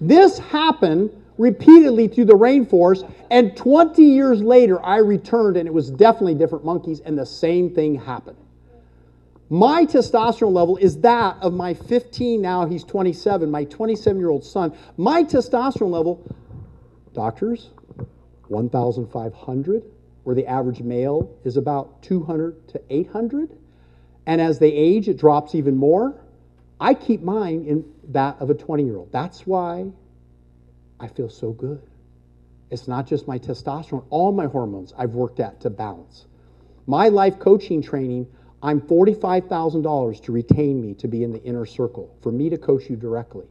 This happened repeatedly through the rainforest. And 20 years later, I returned and it was definitely different monkeys, and the same thing happened. My testosterone level is that of my 15, now he's 27, my 27 year old son. My testosterone level, doctors, 1,500, where the average male is about 200 to 800. And as they age, it drops even more. I keep mine in that of a 20 year old. That's why I feel so good. It's not just my testosterone, all my hormones I've worked at to balance. My life coaching training, I'm $45,000 to retain me to be in the inner circle, for me to coach you directly.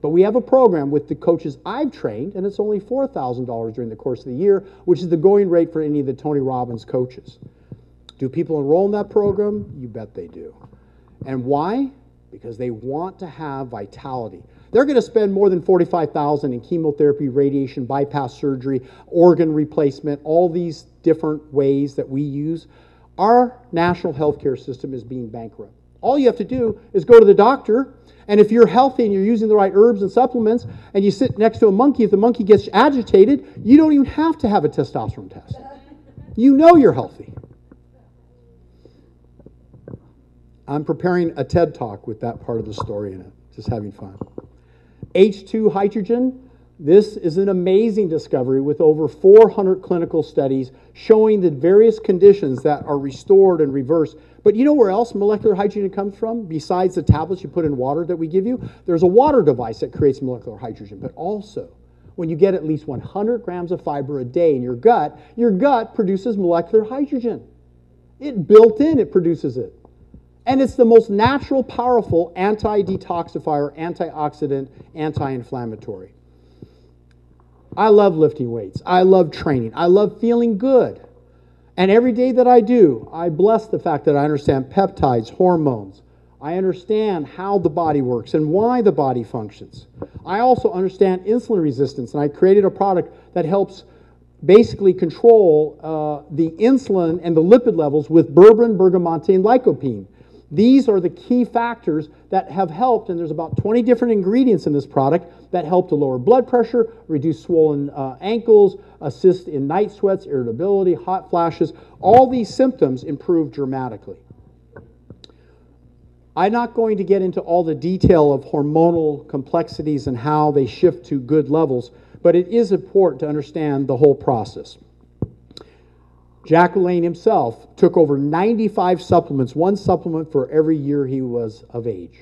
But we have a program with the coaches I've trained, and it's only $4,000 during the course of the year, which is the going rate for any of the Tony Robbins coaches. Do people enroll in that program? You bet they do. And why? Because they want to have vitality. They're going to spend more than 45,000 in chemotherapy, radiation, bypass surgery, organ replacement, all these different ways that we use. Our national healthcare system is being bankrupt. All you have to do is go to the doctor, and if you're healthy and you're using the right herbs and supplements, and you sit next to a monkey, if the monkey gets agitated, you don't even have to have a testosterone test. You know you're healthy. I'm preparing a TED talk with that part of the story in it, just having fun. H2 hydrogen, this is an amazing discovery with over 400 clinical studies showing the various conditions that are restored and reversed. But you know where else molecular hydrogen comes from? Besides the tablets you put in water that we give you, there's a water device that creates molecular hydrogen. But also, when you get at least 100 grams of fiber a day in your gut, your gut produces molecular hydrogen. It built in, it produces it. And it's the most natural, powerful anti detoxifier, antioxidant, anti inflammatory. I love lifting weights. I love training. I love feeling good. And every day that I do, I bless the fact that I understand peptides, hormones. I understand how the body works and why the body functions. I also understand insulin resistance, and I created a product that helps basically control uh, the insulin and the lipid levels with berberine, bergamonte, and lycopene. These are the key factors that have helped, and there's about 20 different ingredients in this product that help to lower blood pressure, reduce swollen uh, ankles, assist in night sweats, irritability, hot flashes. All these symptoms improve dramatically. I'm not going to get into all the detail of hormonal complexities and how they shift to good levels, but it is important to understand the whole process. Jack LaLanne himself took over 95 supplements, one supplement for every year he was of age.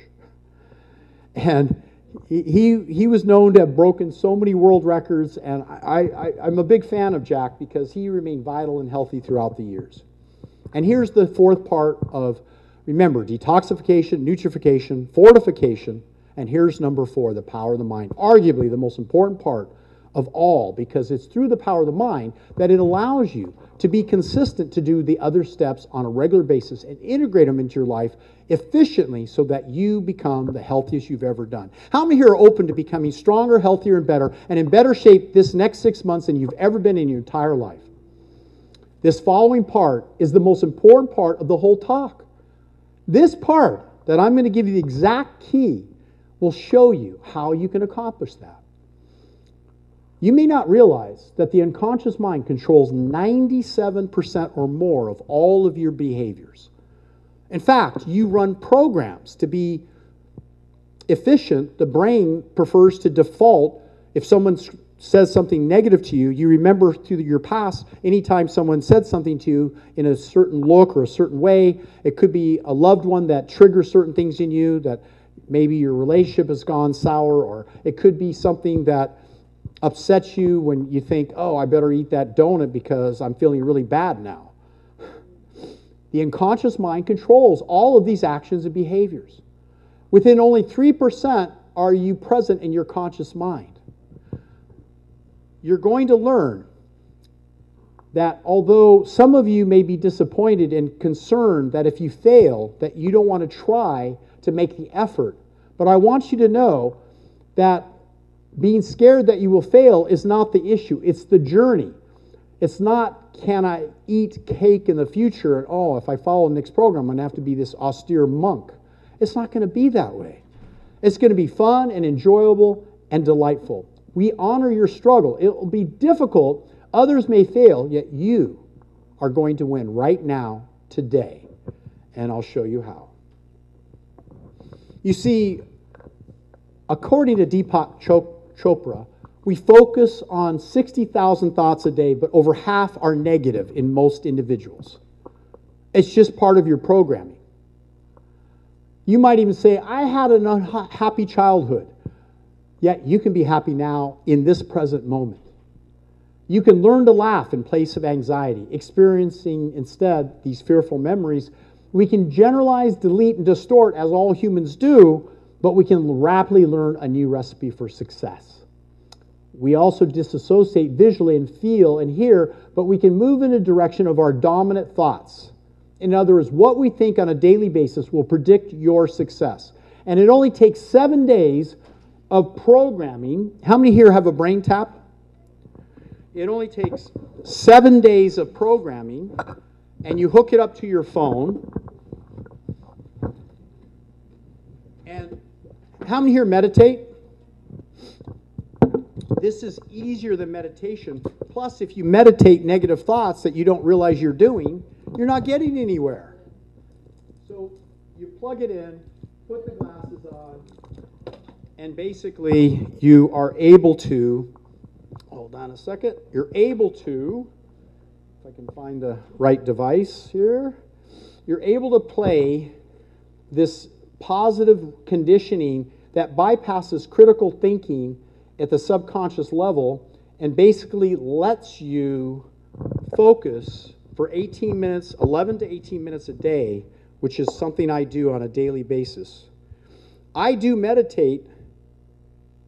And he, he was known to have broken so many world records, and I, I, I'm a big fan of Jack because he remained vital and healthy throughout the years. And here's the fourth part of remember detoxification, nutrification, fortification, and here's number four the power of the mind. Arguably the most important part of all because it's through the power of the mind that it allows you to be consistent to do the other steps on a regular basis and integrate them into your life efficiently so that you become the healthiest you've ever done. How many here are open to becoming stronger, healthier, and better, and in better shape this next six months than you've ever been in your entire life? This following part is the most important part of the whole talk. This part that I'm going to give you the exact key will show you how you can accomplish that. You may not realize that the unconscious mind controls 97% or more of all of your behaviors. In fact, you run programs to be efficient. The brain prefers to default. If someone says something negative to you, you remember through your past, anytime someone said something to you in a certain look or a certain way, it could be a loved one that triggers certain things in you, that maybe your relationship has gone sour, or it could be something that upsets you when you think, oh, I better eat that donut because I'm feeling really bad now. The unconscious mind controls all of these actions and behaviors. Within only 3% are you present in your conscious mind. You're going to learn that although some of you may be disappointed and concerned that if you fail that you don't want to try to make the effort, but I want you to know that being scared that you will fail is not the issue, it's the journey. It's not, can I eat cake in the future? And oh, if I follow Nick's program, I'm going to have to be this austere monk. It's not going to be that way. It's going to be fun and enjoyable and delightful. We honor your struggle. It will be difficult. Others may fail, yet you are going to win right now, today. And I'll show you how. You see, according to Deepak Chopra, Chopra, we focus on 60,000 thoughts a day, but over half are negative in most individuals. It's just part of your programming. You might even say, I had an unhappy childhood. Yet you can be happy now in this present moment. You can learn to laugh in place of anxiety, experiencing instead these fearful memories. We can generalize, delete, and distort as all humans do, but we can rapidly learn a new recipe for success. We also disassociate visually and feel and hear, but we can move in a direction of our dominant thoughts. In other words, what we think on a daily basis will predict your success. And it only takes seven days of programming. How many here have a brain tap? It only takes seven days of programming, and you hook it up to your phone. And how many here meditate? This is easier than meditation. Plus, if you meditate negative thoughts that you don't realize you're doing, you're not getting anywhere. So you plug it in, put the glasses on, and basically you are able to, hold on a second, you're able to, if I can find the right device here, you're able to play this positive conditioning that bypasses critical thinking at the subconscious level and basically lets you focus for 18 minutes, 11 to 18 minutes a day, which is something I do on a daily basis. I do meditate,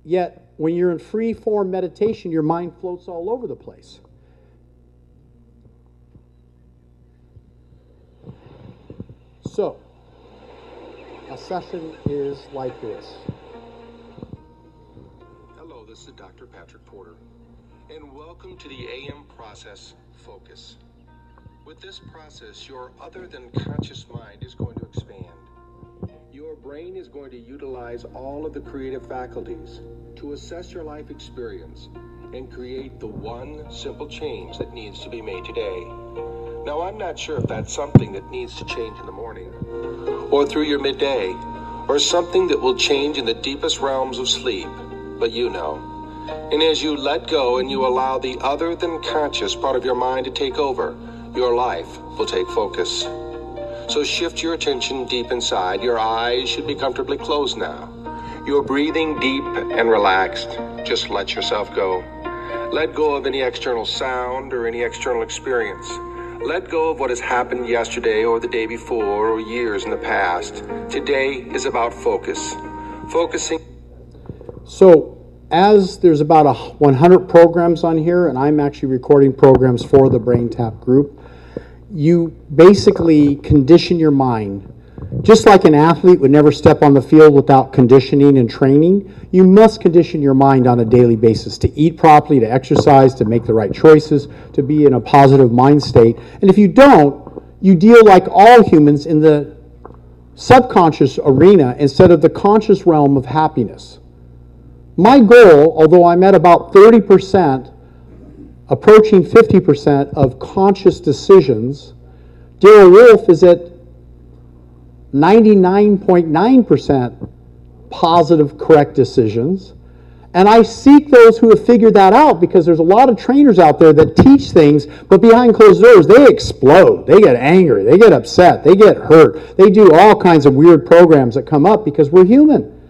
yet when you're in free form meditation, your mind floats all over the place. So, a session is like this. Is Dr. Patrick Porter, and welcome to the AM Process Focus. With this process, your other than conscious mind is going to expand. Your brain is going to utilize all of the creative faculties to assess your life experience and create the one simple change that needs to be made today. Now, I'm not sure if that's something that needs to change in the morning, or through your midday, or something that will change in the deepest realms of sleep, but you know. And as you let go and you allow the other than conscious part of your mind to take over, your life will take focus. So shift your attention deep inside. Your eyes should be comfortably closed now. You're breathing deep and relaxed. Just let yourself go. Let go of any external sound or any external experience. Let go of what has happened yesterday or the day before or years in the past. Today is about focus. Focusing. So, as there's about a 100 programs on here, and I'm actually recording programs for the Brain Tap group, you basically condition your mind. Just like an athlete would never step on the field without conditioning and training, you must condition your mind on a daily basis to eat properly, to exercise, to make the right choices, to be in a positive mind state. And if you don't, you deal like all humans in the subconscious arena instead of the conscious realm of happiness. My goal, although I'm at about 30%, approaching 50% of conscious decisions, Darrell Wolfe is at 99.9% positive, correct decisions. And I seek those who have figured that out because there's a lot of trainers out there that teach things, but behind closed doors, they explode. They get angry. They get upset. They get hurt. They do all kinds of weird programs that come up because we're human.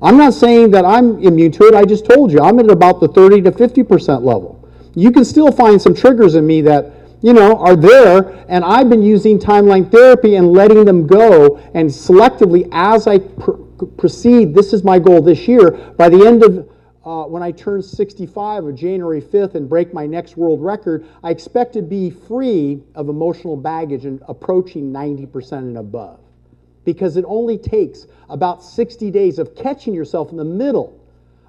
I'm not saying that I'm immune to it. I just told you I'm at about the 30 to 50% level. You can still find some triggers in me that you know, are there, and I've been using timeline therapy and letting them go, and selectively as I pr- proceed, this is my goal this year. By the end of uh, when I turn 65 of January 5th and break my next world record, I expect to be free of emotional baggage and approaching 90% and above. Because it only takes about 60 days of catching yourself in the middle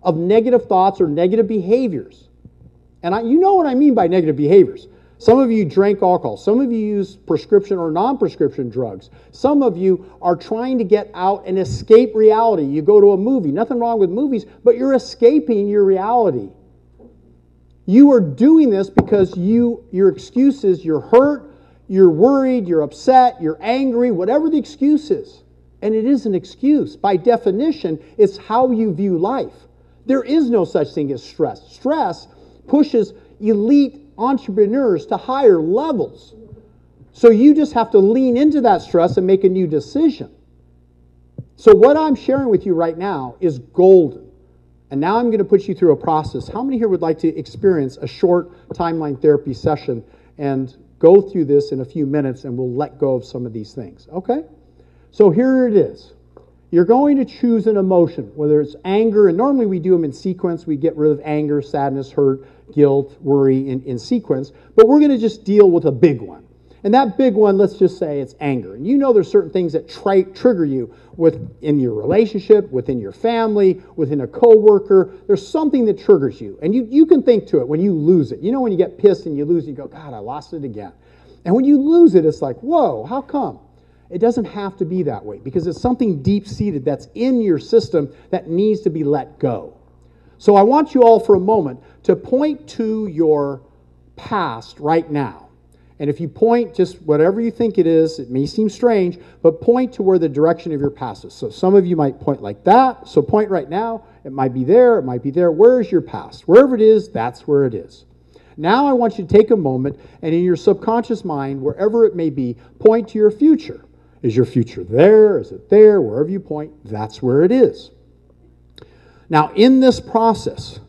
of negative thoughts or negative behaviors. And I, you know what I mean by negative behaviors. Some of you drank alcohol. Some of you use prescription or non prescription drugs. Some of you are trying to get out and escape reality. You go to a movie. Nothing wrong with movies, but you're escaping your reality. You are doing this because you your excuses, you're hurt, you're worried, you're upset, you're angry, whatever the excuse is. And it is an excuse. By definition, it's how you view life. There is no such thing as stress. Stress pushes elite entrepreneurs to higher levels. So you just have to lean into that stress and make a new decision. So, what I'm sharing with you right now is golden. And now I'm going to put you through a process. How many here would like to experience a short timeline therapy session and go through this in a few minutes and we'll let go of some of these things? Okay? So, here it is. You're going to choose an emotion, whether it's anger, and normally we do them in sequence. We get rid of anger, sadness, hurt, guilt, worry in, in sequence, but we're going to just deal with a big one. And that big one, let's just say it's anger. And you know there's certain things that tri- trigger you within your relationship, within your family, within a coworker. There's something that triggers you. And you, you can think to it when you lose it. You know when you get pissed and you lose, you go, God, I lost it again. And when you lose it, it's like, whoa, how come? It doesn't have to be that way because it's something deep seated that's in your system that needs to be let go. So I want you all for a moment to point to your past right now. And if you point just whatever you think it is, it may seem strange, but point to where the direction of your past is. So some of you might point like that. So point right now. It might be there, it might be there. Where is your past? Wherever it is, that's where it is. Now I want you to take a moment and in your subconscious mind, wherever it may be, point to your future. Is your future there? Is it there? Wherever you point, that's where it is. Now, in this process,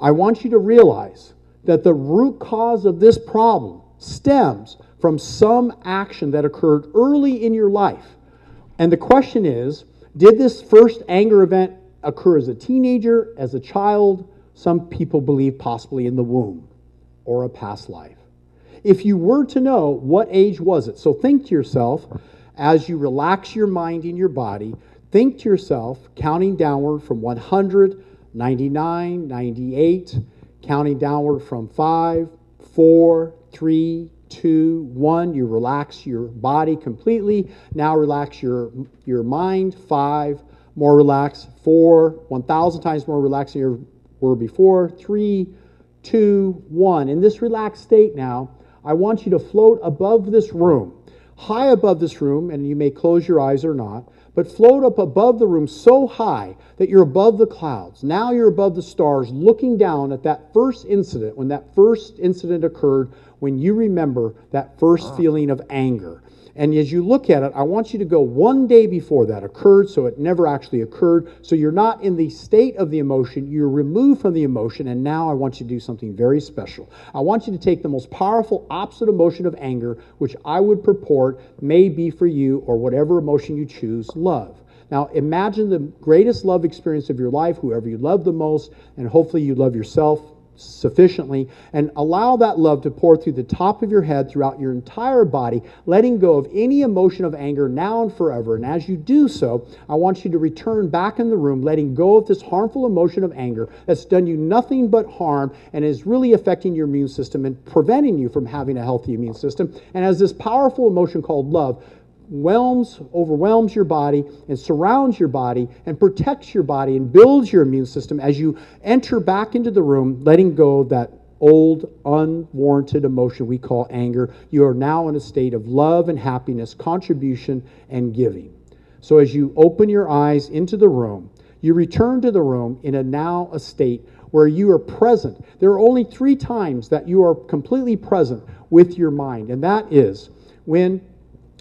I want you to realize that the root cause of this problem stems from some action that occurred early in your life. And the question is did this first anger event occur as a teenager, as a child? Some people believe possibly in the womb or a past life. If you were to know, what age was it? So think to yourself as you relax your mind and your body, think to yourself, counting downward from 100 99, 98, counting downward from 5, 4, 3, 2, 1. You relax your body completely. Now relax your, your mind. 5, more relaxed. 4, 1,000 times more relaxed than you were before. Three, two, one. In this relaxed state now, I want you to float above this room, high above this room, and you may close your eyes or not but float up above the room so high that you're above the clouds. Now you're above the stars, looking down at that first incident, when that first incident occurred, when you remember that first ah. feeling of anger. And as you look at it, I want you to go one day before that occurred, so it never actually occurred. So you're not in the state of the emotion, you're removed from the emotion. And now I want you to do something very special. I want you to take the most powerful opposite emotion of anger, which I would purport may be for you, or whatever emotion you choose, love. Now, imagine the greatest love experience of your life, whoever you love the most, and hopefully you love yourself sufficiently and allow that love to pour through the top of your head throughout your entire body, letting go of any emotion of anger now and forever. And as you do so, I want you to return back in the room, letting go of this harmful emotion of anger that's done you nothing but harm and is really affecting your immune system and preventing you from having a healthy immune system. And as this powerful emotion called love, whelms, overwhelms your body and surrounds your body and protects your body and builds your immune system as you enter back into the room, letting go of that old, unwarranted emotion we call anger. You are now in a state of love and happiness, contribution and giving. So as you open your eyes into the room, you return to the room in a now a state where you are present. There are only three times that you are completely present with your mind, and that is when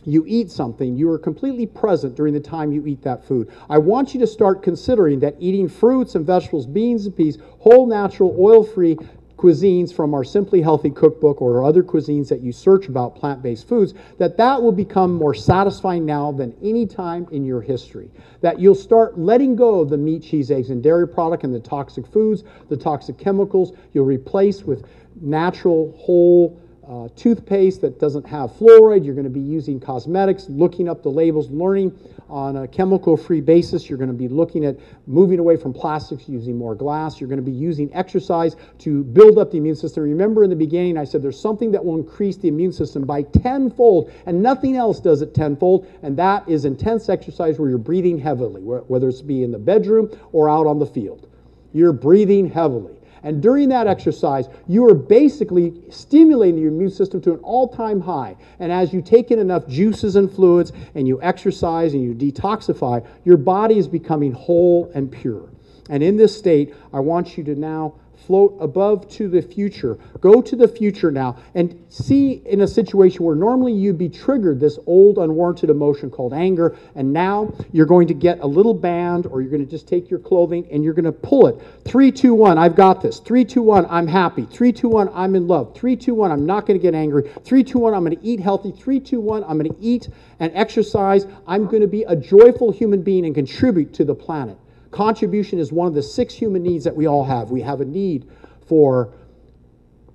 you eat something, you are completely present during the time you eat that food. I want you to start considering that eating fruits and vegetables, beans and peas, whole natural, oil free cuisines from our Simply Healthy cookbook or other cuisines that you search about plant based foods, that that will become more satisfying now than any time in your history. That you'll start letting go of the meat, cheese, eggs, and dairy product and the toxic foods, the toxic chemicals. You'll replace with natural, whole, uh, toothpaste that doesn't have fluoride. You're going to be using cosmetics, looking up the labels, learning on a chemical free basis. You're going to be looking at moving away from plastics, using more glass. You're going to be using exercise to build up the immune system. Remember in the beginning, I said there's something that will increase the immune system by tenfold, and nothing else does it tenfold, and that is intense exercise where you're breathing heavily, whether it's be in the bedroom or out on the field. You're breathing heavily. And during that exercise, you are basically stimulating your immune system to an all time high. And as you take in enough juices and fluids and you exercise and you detoxify, your body is becoming whole and pure. And in this state, I want you to now float above to the future. Go to the future now and see in a situation where normally you'd be triggered this old unwarranted emotion called anger, and now you're going to get a little band or you're going to just take your clothing and you're going to pull it. Three, two, one, I've got this. Three, two, one, I'm happy. Three, two, one, I'm in love. Three, two, one, I'm not going to get angry. Three, two, one, I'm going to eat healthy. Three, two, one, I'm going to eat and exercise. I'm going to be a joyful human being and contribute to the planet. Contribution is one of the six human needs that we all have. We have a need for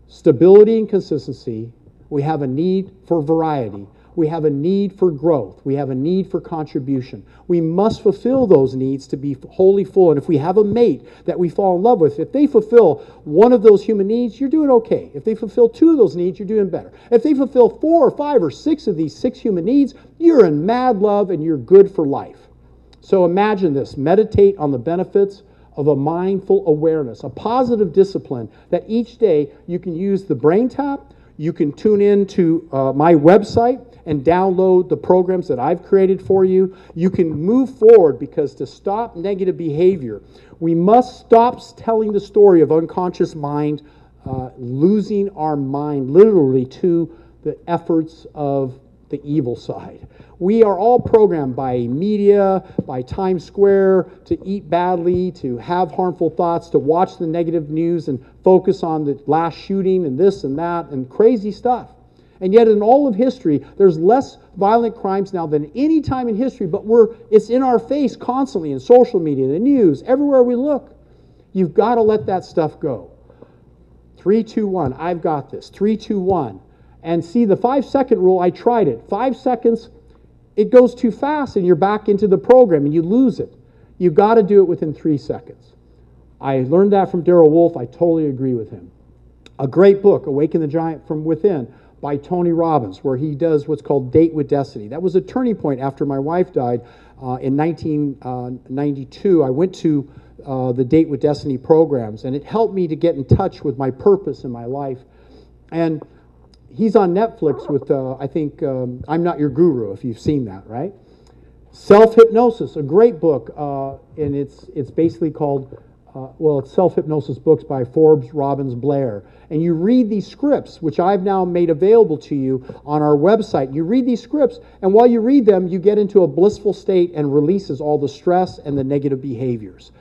stability and consistency, we have a need for variety. We have a need for growth. We have a need for contribution. We must fulfill those needs to be wholly full. And if we have a mate that we fall in love with, if they fulfill one of those human needs, you're doing okay. If they fulfill two of those needs, you're doing better. If they fulfill four or five or six of these six human needs, you're in mad love and you're good for life. So imagine this meditate on the benefits of a mindful awareness, a positive discipline that each day you can use the brain tap, you can tune in to uh, my website and download the programs that I've created for you. You can move forward because to stop negative behavior, we must stop telling the story of unconscious mind, uh, losing our mind literally to the efforts of the evil side. We are all programmed by media, by Times Square to eat badly, to have harmful thoughts, to watch the negative news and focus on the last shooting and this and that and crazy stuff. And yet, in all of history, there's less violent crimes now than any time in history, but we're, it's in our face constantly in social media, the news, everywhere we look. You've got to let that stuff go. Three, two, one. I've got this. Three, two, one. And see, the five second rule, I tried it. Five seconds, it goes too fast and you're back into the program and you lose it. You've got to do it within three seconds. I learned that from Darrell Wolf. I totally agree with him. A great book, Awaken the Giant from Within, by Tony Robbins, where he does what's called Date with Destiny. That was a turning point after my wife died uh, in 1992. Uh, I went to uh, the Date with Destiny programs, and it helped me to get in touch with my purpose in my life. And he's on Netflix with, uh, I think, um, I'm Not Your Guru, if you've seen that, right? Self Hypnosis, a great book, uh, and it's it's basically called, uh, well, it's Self Hypnosis books by Forbes Robbins Blair. And you read these scripts, which I've now made available to you on our website. You read these scripts, and while you read them, you get into a blissful state and releases all the stress and the negative behaviors.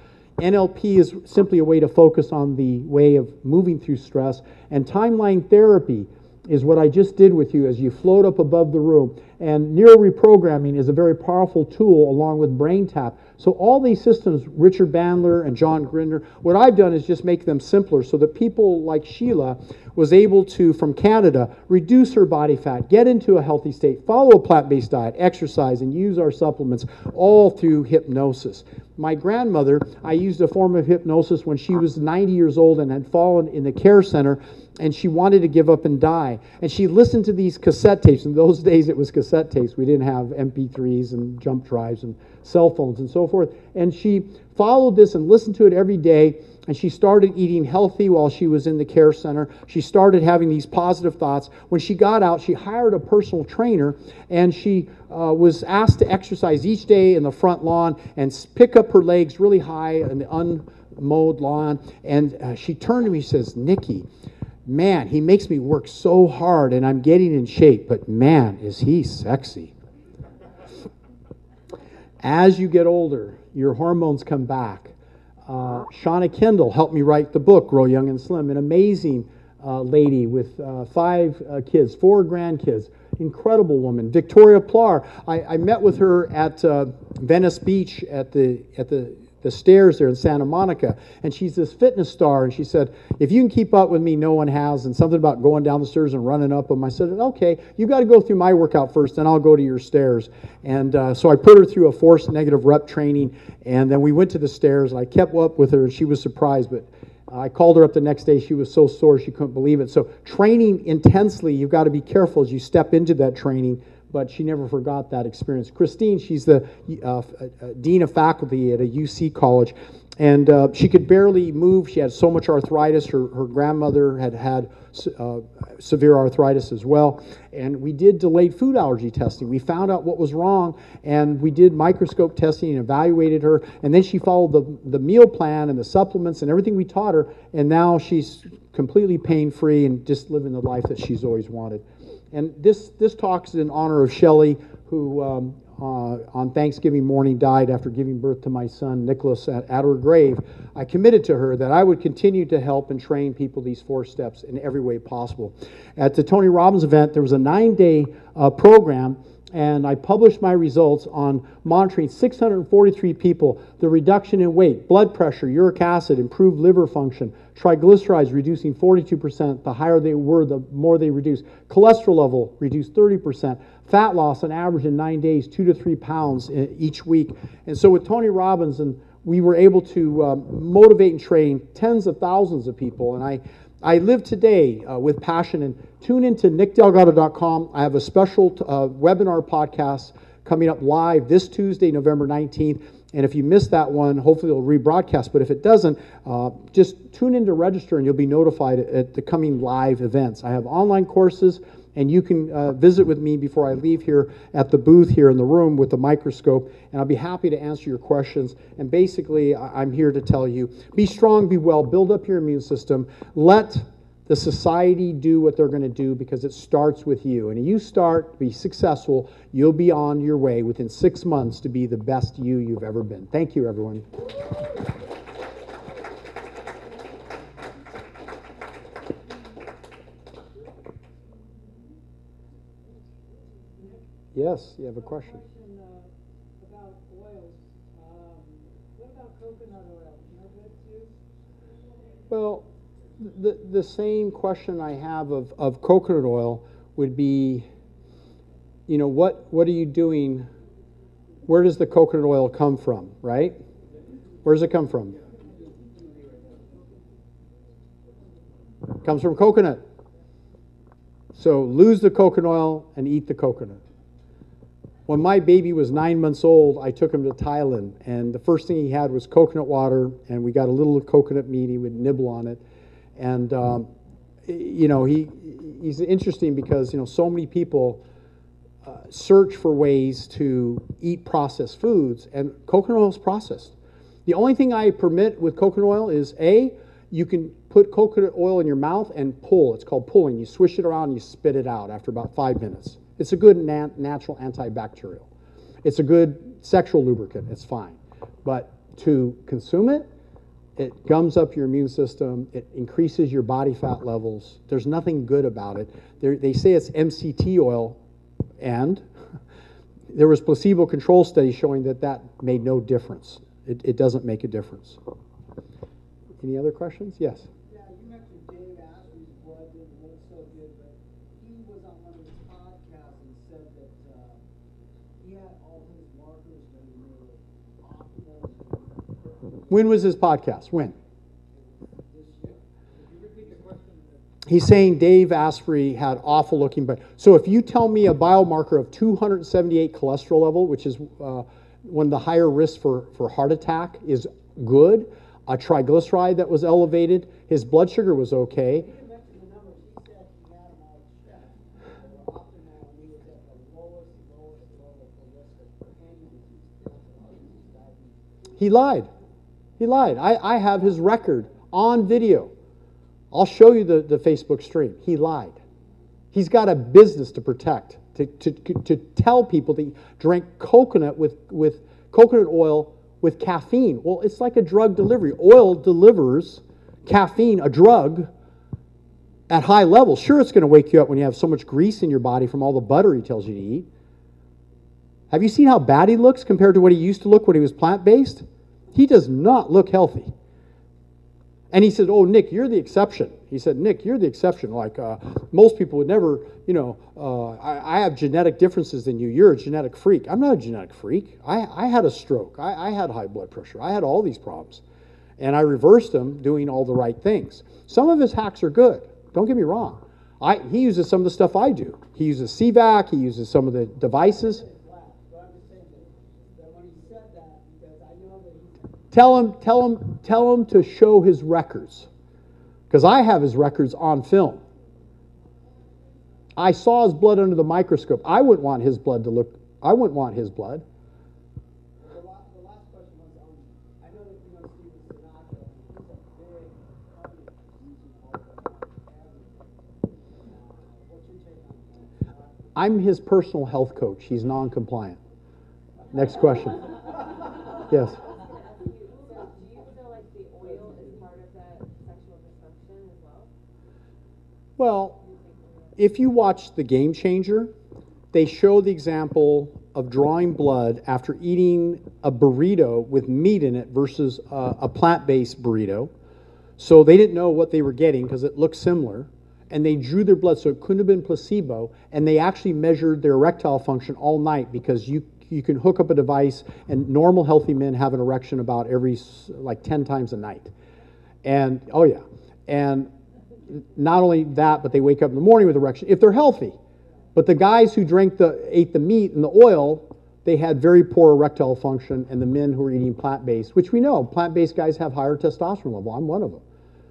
NLP is simply a way to focus on the way of moving through stress, and timeline therapy is what I just did with you as you float up above the room. And neuro reprogramming is a very powerful tool along with BrainTap. So, all these systems, Richard Bandler and John Grinder, what I've done is just make them simpler so that people like Sheila was able to, from Canada, reduce her body fat, get into a healthy state, follow a plant based diet, exercise, and use our supplements all through hypnosis. My grandmother, I used a form of hypnosis when she was 90 years old and had fallen in the care center and she wanted to give up and die. And she listened to these cassette tapes. In those days, it was cassette tapes. We didn't have MP3s and jump drives and cell phones and so forth. And she followed this and listened to it every day. And she started eating healthy while she was in the care center. She started having these positive thoughts. When she got out, she hired a personal trainer and she uh, was asked to exercise each day in the front lawn and pick up her legs really high in the unmowed lawn. And uh, she turned to me and says, Nikki, man, he makes me work so hard and I'm getting in shape, but man, is he sexy. As you get older, your hormones come back. Uh, Shauna Kendall helped me write the book, Grow Young and Slim, an amazing uh, lady with uh, five uh, kids, four grandkids, incredible woman. Victoria Plar, I, I met with her at uh, Venice Beach at the, at the the stairs there in Santa Monica. And she's this fitness star. And she said, If you can keep up with me, no one has. And something about going down the stairs and running up them. I said, Okay, you got to go through my workout first, then I'll go to your stairs. And uh, so I put her through a forced negative rep training. And then we went to the stairs. And I kept up with her, and she was surprised. But I called her up the next day. She was so sore she couldn't believe it. So, training intensely, you've got to be careful as you step into that training but she never forgot that experience. Christine, she's the uh, uh, dean of faculty at a UC college, and uh, she could barely move. She had so much arthritis. Her, her grandmother had had uh, severe arthritis as well. And we did delayed food allergy testing. We found out what was wrong, and we did microscope testing and evaluated her. And then she followed the, the meal plan and the supplements and everything we taught her, and now she's completely pain free and just living the life that she's always wanted. And this, this talk is in honor of Shelley, who um, uh, on Thanksgiving morning died after giving birth to my son Nicholas at, at, her grave. I committed to her that I would continue to help and train people these four steps in every way possible. At the Tony Robbins event, there was a nine day uh, program and I published my results on monitoring 643 people, the reduction in weight, blood pressure, uric acid, improved liver function, triglycerides reducing 42%, the higher they were, the more they reduced, cholesterol level reduced 30%, fat loss on average in nine days, two to three pounds each week. And so with Tony Robbins, and we were able to um, motivate and train tens of thousands of people. And I, I live today uh, with passion and tune into nickdelgado.com. I have a special uh, webinar podcast coming up live this Tuesday, November 19th. And if you miss that one, hopefully it'll rebroadcast. But if it doesn't, uh, just tune in to register and you'll be notified at the coming live events. I have online courses and you can uh, visit with me before I leave here at the booth here in the room with the microscope, and I'll be happy to answer your questions. And basically, I'm here to tell you be strong, be well, build up your immune system, let the society do what they're going to do because it starts with you. And if you start, to be successful, you'll be on your way within six months to be the best you you've ever been. Thank you, everyone. Yes, you have a question. question uh, about oils. Um, what about coconut oil? Well, the, the same question I have of, of coconut oil would be, you know, what, what are you doing? Where does the coconut oil come from, right? Where does it come from? It comes from coconut. So lose the coconut oil and eat the coconut. When my baby was nine months old, I took him to Thailand, and the first thing he had was coconut water, and we got a little coconut meat. He would nibble on it, and um, you know he he's interesting because you know so many people uh, search for ways to eat processed foods, and coconut oil is processed. The only thing I permit with coconut oil is A, you can put coconut oil in your mouth and pull. It's called pulling. You swish it around and you spit it out after about five minutes. It's a good nat- natural antibacterial. It's a good sexual lubricant. It's fine. But to consume it, it gums up your immune system. It increases your body fat levels. There's nothing good about it. They're, they say it's MCT oil, and (laughs) there was placebo control studies showing that that made no difference. It, it doesn't make a difference. Any other questions? Yes. Yeah, you mentioned Dave Asprey's blood didn't look so good, but he was on one of his podcasts and said that, uh, he had all his markers that were optimal When was his podcast? When? He's saying Dave Asprey had awful looking, but so if you tell me a biomarker of 278 cholesterol level, which is uh, one of the higher risks for, for heart attack, is good, a triglyceride that was elevated, his blood sugar was okay. He lied. He lied. I, I have his record on video. I'll show you the, the Facebook stream. He lied. He's got a business to protect, to, to, to tell people that he drank coconut with, with coconut oil with caffeine. Well, it's like a drug delivery. Oil delivers caffeine, a drug, at high levels. Sure, it's going to wake you up when you have so much grease in your body from all the butter he tells you to eat. Have you seen how bad he looks compared to what he used to look when he was plant based? He does not look healthy. And he said, Oh, Nick, you're the exception. He said, Nick, you're the exception. Like uh, most people would never, you know, uh, I, I, have genetic differences than you. You're a genetic freak. I'm not a genetic freak. I, I had a stroke. I, I had high blood pressure. I had all these problems. And I reversed them doing all the right things. Some of his hacks are good. Don't get me wrong. I, he uses some of the stuff I do. He uses CVAC, he uses some of the devices. Black, but I'm just saying that, that when he said that, because I know that he Tell him, tell him, tell him to show his records. Because I have his records on film. I saw his blood under the microscope. I wouldn't want his blood to look, I wouldn't want his blood. The last, the last question was, um, I know that you know Stephen Sinatra, and he's a big covenant using all the everything. What's your take on that? I'm his personal health coach. He's non compliant. Next question. Yes. Well, if you watch The Game Changer, they show the example of drawing blood after eating a burrito with meat in it versus a, a plant based burrito. So they didn't know what they were getting because it looked similar. And they drew their blood, so it couldn't have been placebo. And they actually measured their erectile function all night because you, you can hook up a device, and normal, healthy men have an erection about every, like 10 times a night. And, oh yeah. And not only that, but they wake up in the morning with erection if they're healthy. But the guys who drank the ate the meat and the oil, they had very poor erectile function, and the men who were eating plant-based, which we know, plant-based guys have higher testosterone level. I'm one of them.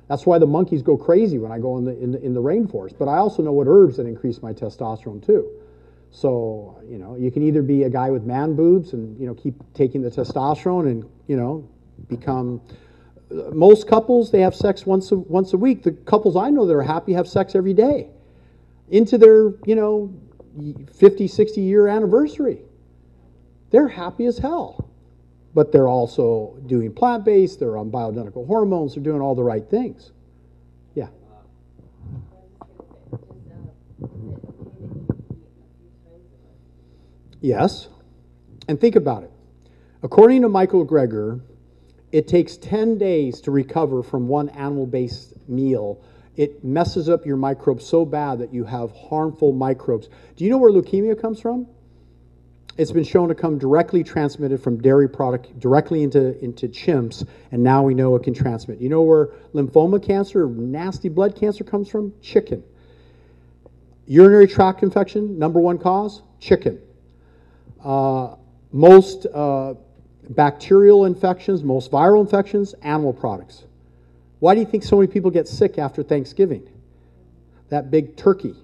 That's why the monkeys go crazy when I go in the, in the in the rainforest. But I also know what herbs that increase my testosterone too. So you know, you can either be a guy with man boobs and you know keep taking the testosterone and you know become uh, most couples they have sex once a, once a week. The couples i know that are happy have sex every day into their you know 50 60 year anniversary. They're happy as hell but they're also doing plant-based they're on bioidentical hormones they're doing all the right things yeah yes and think about it according to michael greger it takes 10 days to recover from one animal based meal. It messes up your microbes so bad that you have harmful microbes. Do you know where leukemia comes from? It's been shown to come directly transmitted from dairy product directly into, into chimps, and now we know it can transmit. You know where lymphoma cancer, nasty blood cancer comes from? Chicken. Urinary tract infection, number one cause? Chicken. Uh, most uh, bacterial infections, most viral infections, animal products. Why do you think so many people get sick after Thanksgiving? That big turkey.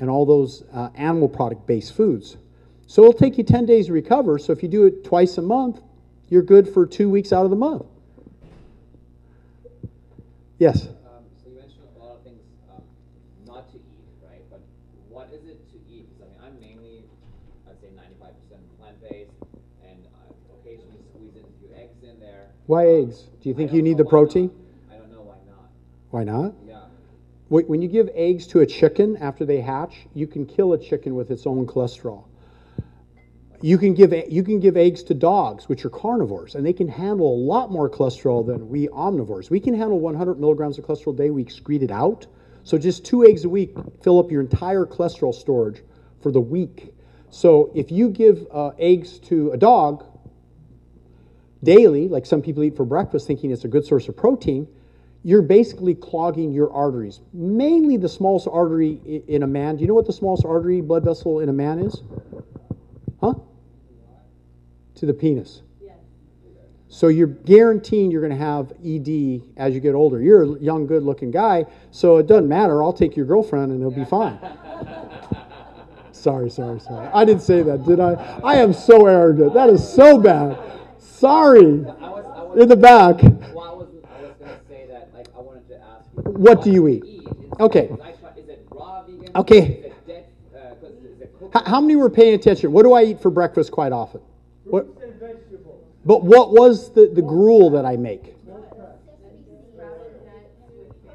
and all those uh, animal product based foods. So it'll take you 10 days to recover. So if you do it twice a month, you're good for two weeks out of the month. Yes. Um, so you mentioned a lot of things um, not to eat, right? But what is it to eat? 'Cause, I mean, I'm mainly, I'd say 95% plant-based, and I occasionally squeeze in a few eggs in there. Why eggs? Do you think you need the protein? I don't know why not. Why not? Yeah. When you give eggs to a chicken after they hatch, you can kill a chicken with its own cholesterol. You can give you can give eggs to dogs, which are carnivores, and they can handle a lot more cholesterol than we omnivores. We can handle 100 milligrams of cholesterol a day. We excrete it out. So just two eggs a week fill up your entire cholesterol storage for the week. So if you give uh, eggs to a dog daily, like some people eat for breakfast, thinking it's a good source of protein, you're basically clogging your arteries. Mainly the smallest artery in a man. Do you know what the smallest artery blood vessel in a man is? Huh? To the penis. Yes. So you're guaranteeing you're going to have ED as you get older. You're a young, good-looking guy, so it doesn't matter. I'll take your girlfriend and it'll be fine. (laughs) sorry, sorry, sorry. I didn't say that, did I? I am so arrogant. That is so bad. Sorry. I was, I was, In the back. Well, I was, I was gonna say that, like, I wanted to ask you. What do you eat? Is- Okay. Is, I try- is it raw vegan? Okay. Dead, uh, 'cause is it cooked? H- How many were paying attention? What do I eat for breakfast quite often? What? But what was the, the gruel that I make? Sprouted nuts with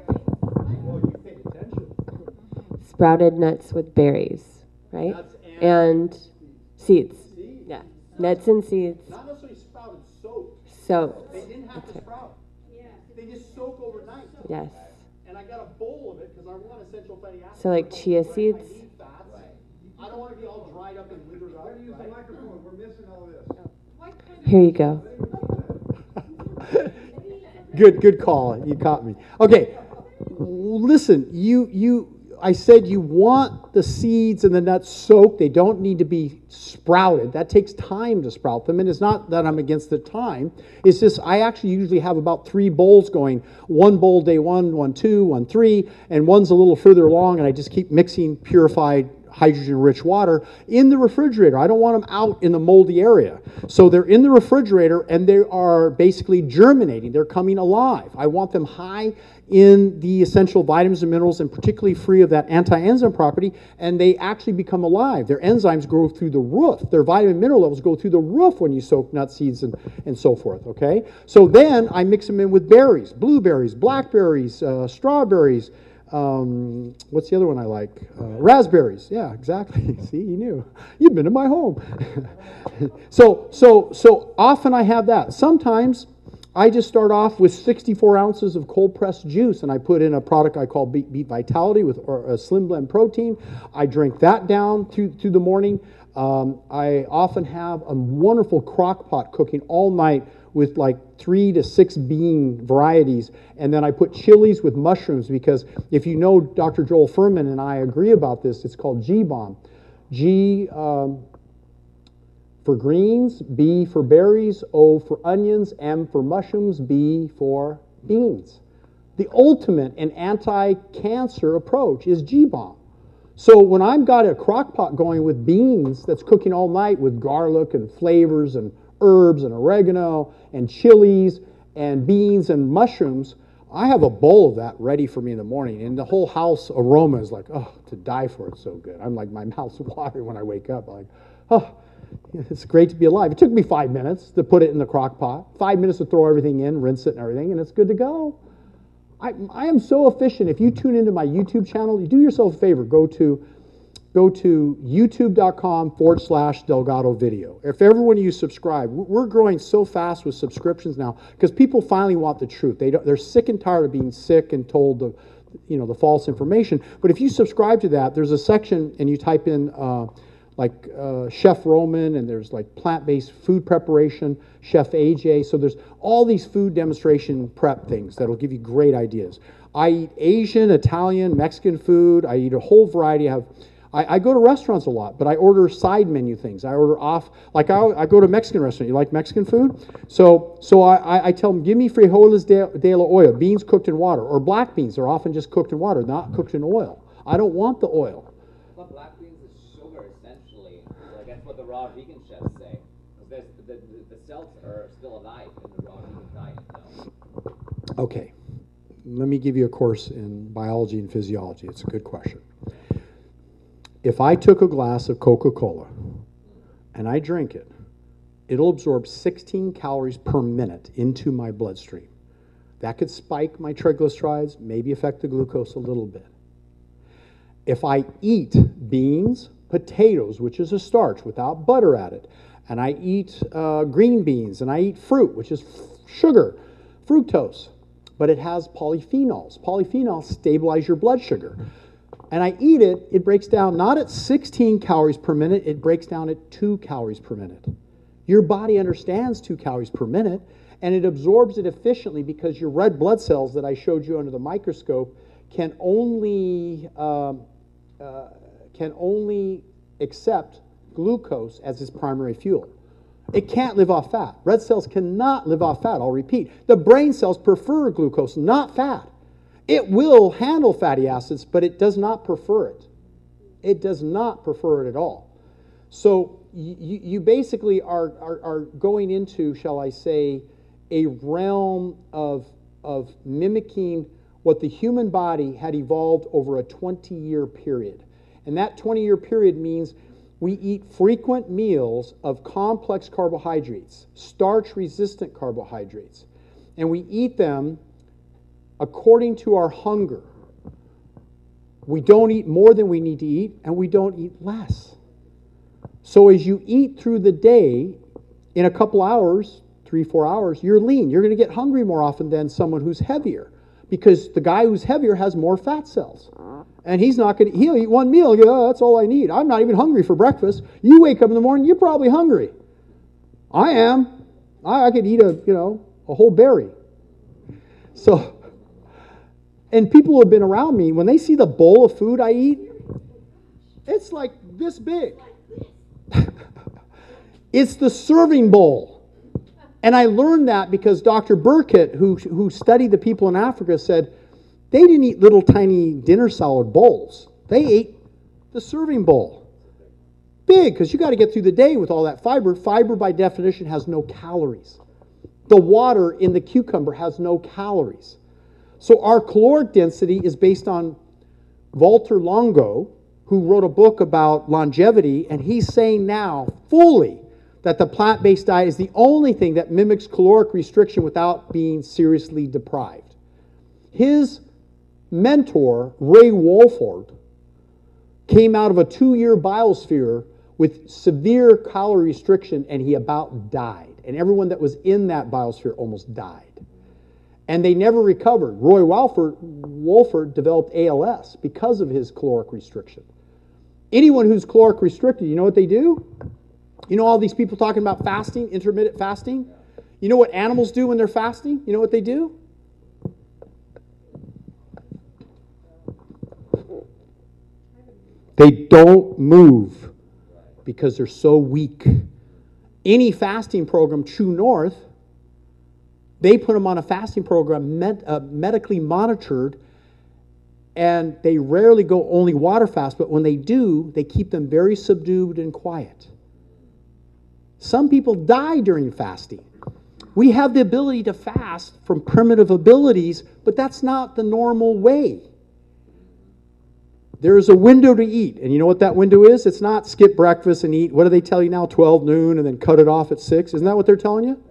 berries. Sprouted nuts with berries, right? Nuts And seeds. Yeah. Nuts and seeds. Not necessarily sprouted, soaked. So, didn't have to sprout. They just soak overnight. yes. And I got a bowl of it because I want essential fatty acids. So, like chia seeds? I don't want to be all dried up and withered up. Use the microphone, we're missing all this. Oh. Here you go. (laughs) Good, good call. You caught me. Okay, (laughs) listen. You, you. I said you want the seeds and the nuts soaked. They don't need to be sprouted. That takes time to sprout them, and it's not that I'm against the time. It's just I actually usually have about three bowls going. One bowl day one, one two, one three, and one's a little further along, and I just keep mixing purified hydrogen rich water in the refrigerator. I don't want them out in the moldy area. So they're in the refrigerator and they are basically germinating. They're coming alive. I want them high in the essential vitamins and minerals and particularly free of that anti-enzyme property and they actually become alive. Their enzymes grow through the roof. Their vitamin mineral levels go through the roof when you soak nut seeds and, and so forth, okay? So then I mix them in with berries, blueberries, blackberries, uh, strawberries, um, what's the other one I like? Uh, raspberries. Yeah, exactly. (laughs) See, you knew. You've been in my home. (laughs) so, so, so often I have that. Sometimes I just start off with 64 ounces of cold pressed juice, and I put in a product I call Beat, Beat Vitality with a Slim Blend protein. I drink that down through through the morning. Um, I often have a wonderful crock pot cooking all night with like three to six bean varieties. And then I put chilies with mushrooms because if you know Dr. Joel Fuhrman and I agree about this, it's called G Bomb. G um, for greens, B for berries, O for onions, M for mushrooms, B for beans. The ultimate and anti cancer approach is G Bomb. So when I've got a crock pot going with beans that's cooking all night with garlic and flavors and herbs and oregano and chilies and beans and mushrooms, I have a bowl of that ready for me in the morning. And the whole house aroma is like, oh, to die for. It's so good. I'm like, my (laughs) mouth's watering when I wake up. like, oh, it's great to be alive. It took me five minutes to put it in the crock pot, five minutes to throw everything in, rinse it and everything, and it's good to go. I, I am so efficient. If you tune into my YouTube channel, you do yourself a favor. Go to go to youtube.com forward slash Delgado video. If everyone you subscribe, we're growing so fast with subscriptions now because people finally want the truth. They they're sick and tired of being sick and told the, you know, the false information. But if you subscribe to that, there's a section and you type in uh, like uh, Chef Roman and there's like plant-based food preparation, Chef AJ. So there's all these food demonstration prep things that'll give you great ideas. I eat Asian, Italian, Mexican food. I eat a whole variety. I have I, I, go to restaurants a lot, but I order side menu things. I order off, like I, I go to a Mexican restaurant. You like Mexican food? So, so I, I, I tell them, give me frijoles de, de la olla, beans cooked in water, or black beans. They're often just cooked in water, not cooked in oil. I don't want the oil. Raw vegan chefs say? The, the, the are still alive in the raw vegan diet? Okay, let me give you a course in biology and physiology. It's a good question. If I took a glass of Coca Cola and I drink it, it'll absorb 16 calories per minute into my bloodstream. That could spike my triglycerides, maybe affect the glucose a little bit. If I eat beans, potatoes, which is a starch without butter added, and I eat uh, green beans and I eat fruit, which is sugar, fructose, but it has polyphenols. Polyphenols stabilize your blood sugar. And I eat it, it breaks down not at 16 calories per minute, it breaks down at 2 calories per minute. Your body understands 2 calories per minute and it absorbs it efficiently because your red blood cells that I showed you under the microscope can only um, uh, can only accept glucose as its primary fuel. It can't live off fat. Red cells cannot live off fat. I'll repeat. The brain cells prefer glucose, not fat. It will handle fatty acids, but it does not prefer it. It does not prefer it at all. So you, you basically are, are, are going into, shall I say, a realm of, of mimicking what the human body had evolved over a 20 year period. And that 20 year period means we eat frequent meals of complex carbohydrates, starch resistant carbohydrates, and we eat them according to our hunger. We don't eat more than we need to eat, and we don't eat less. So as you eat through the day, in a couple hours, three, four hours, you're lean. You're going to get hungry more often than someone who's heavier because the guy who's heavier has more fat cells. And he's not going to, he'll eat one meal oh, that's all I need. I'm not even hungry for breakfast. You wake up in the morning, you're probably hungry. I am. I, I could eat a, you know, a whole berry. So, and people who have been around me, when they see the bowl of food I eat, it's like this big. (laughs) it's the serving bowl. And I learned that because Dr. Burkitt, who, who studied the people in Africa, said they didn't eat little tiny dinner salad bowls. They ate the serving bowl. Big, because you got to get through the day with all that fiber. Fiber, by definition, has no calories. The water in the cucumber has no calories. So our caloric density is based on Walter Longo, who wrote a book about longevity, and he's saying now fully that the plant based diet is the only thing that mimics caloric restriction without being seriously deprived. His mentor, Ray Walford, came out of a two year biosphere with severe calorie restriction and he about died. And everyone that was in that biosphere almost died. And they never recovered. Roy Walford, Wolford developed ALS because of his caloric restriction. Anyone who's caloric restricted, you know what they do? You know all these people talking about fasting, intermittent fasting? You know what animals do when they're fasting? You know what they do? They don't move because they're so weak. Any fasting program, True North, they put them on a fasting program med- uh, medically monitored and they rarely go only water fast, but when they do, they keep them very subdued and quiet. Some people die during fasting. We have the ability to fast from primitive abilities, but that's not the normal way. There is a window to eat, and you know what that window is? It's not skip breakfast and eat. What do they tell you now? 12 noon and then cut it off at 6? Isn't that what they're telling you?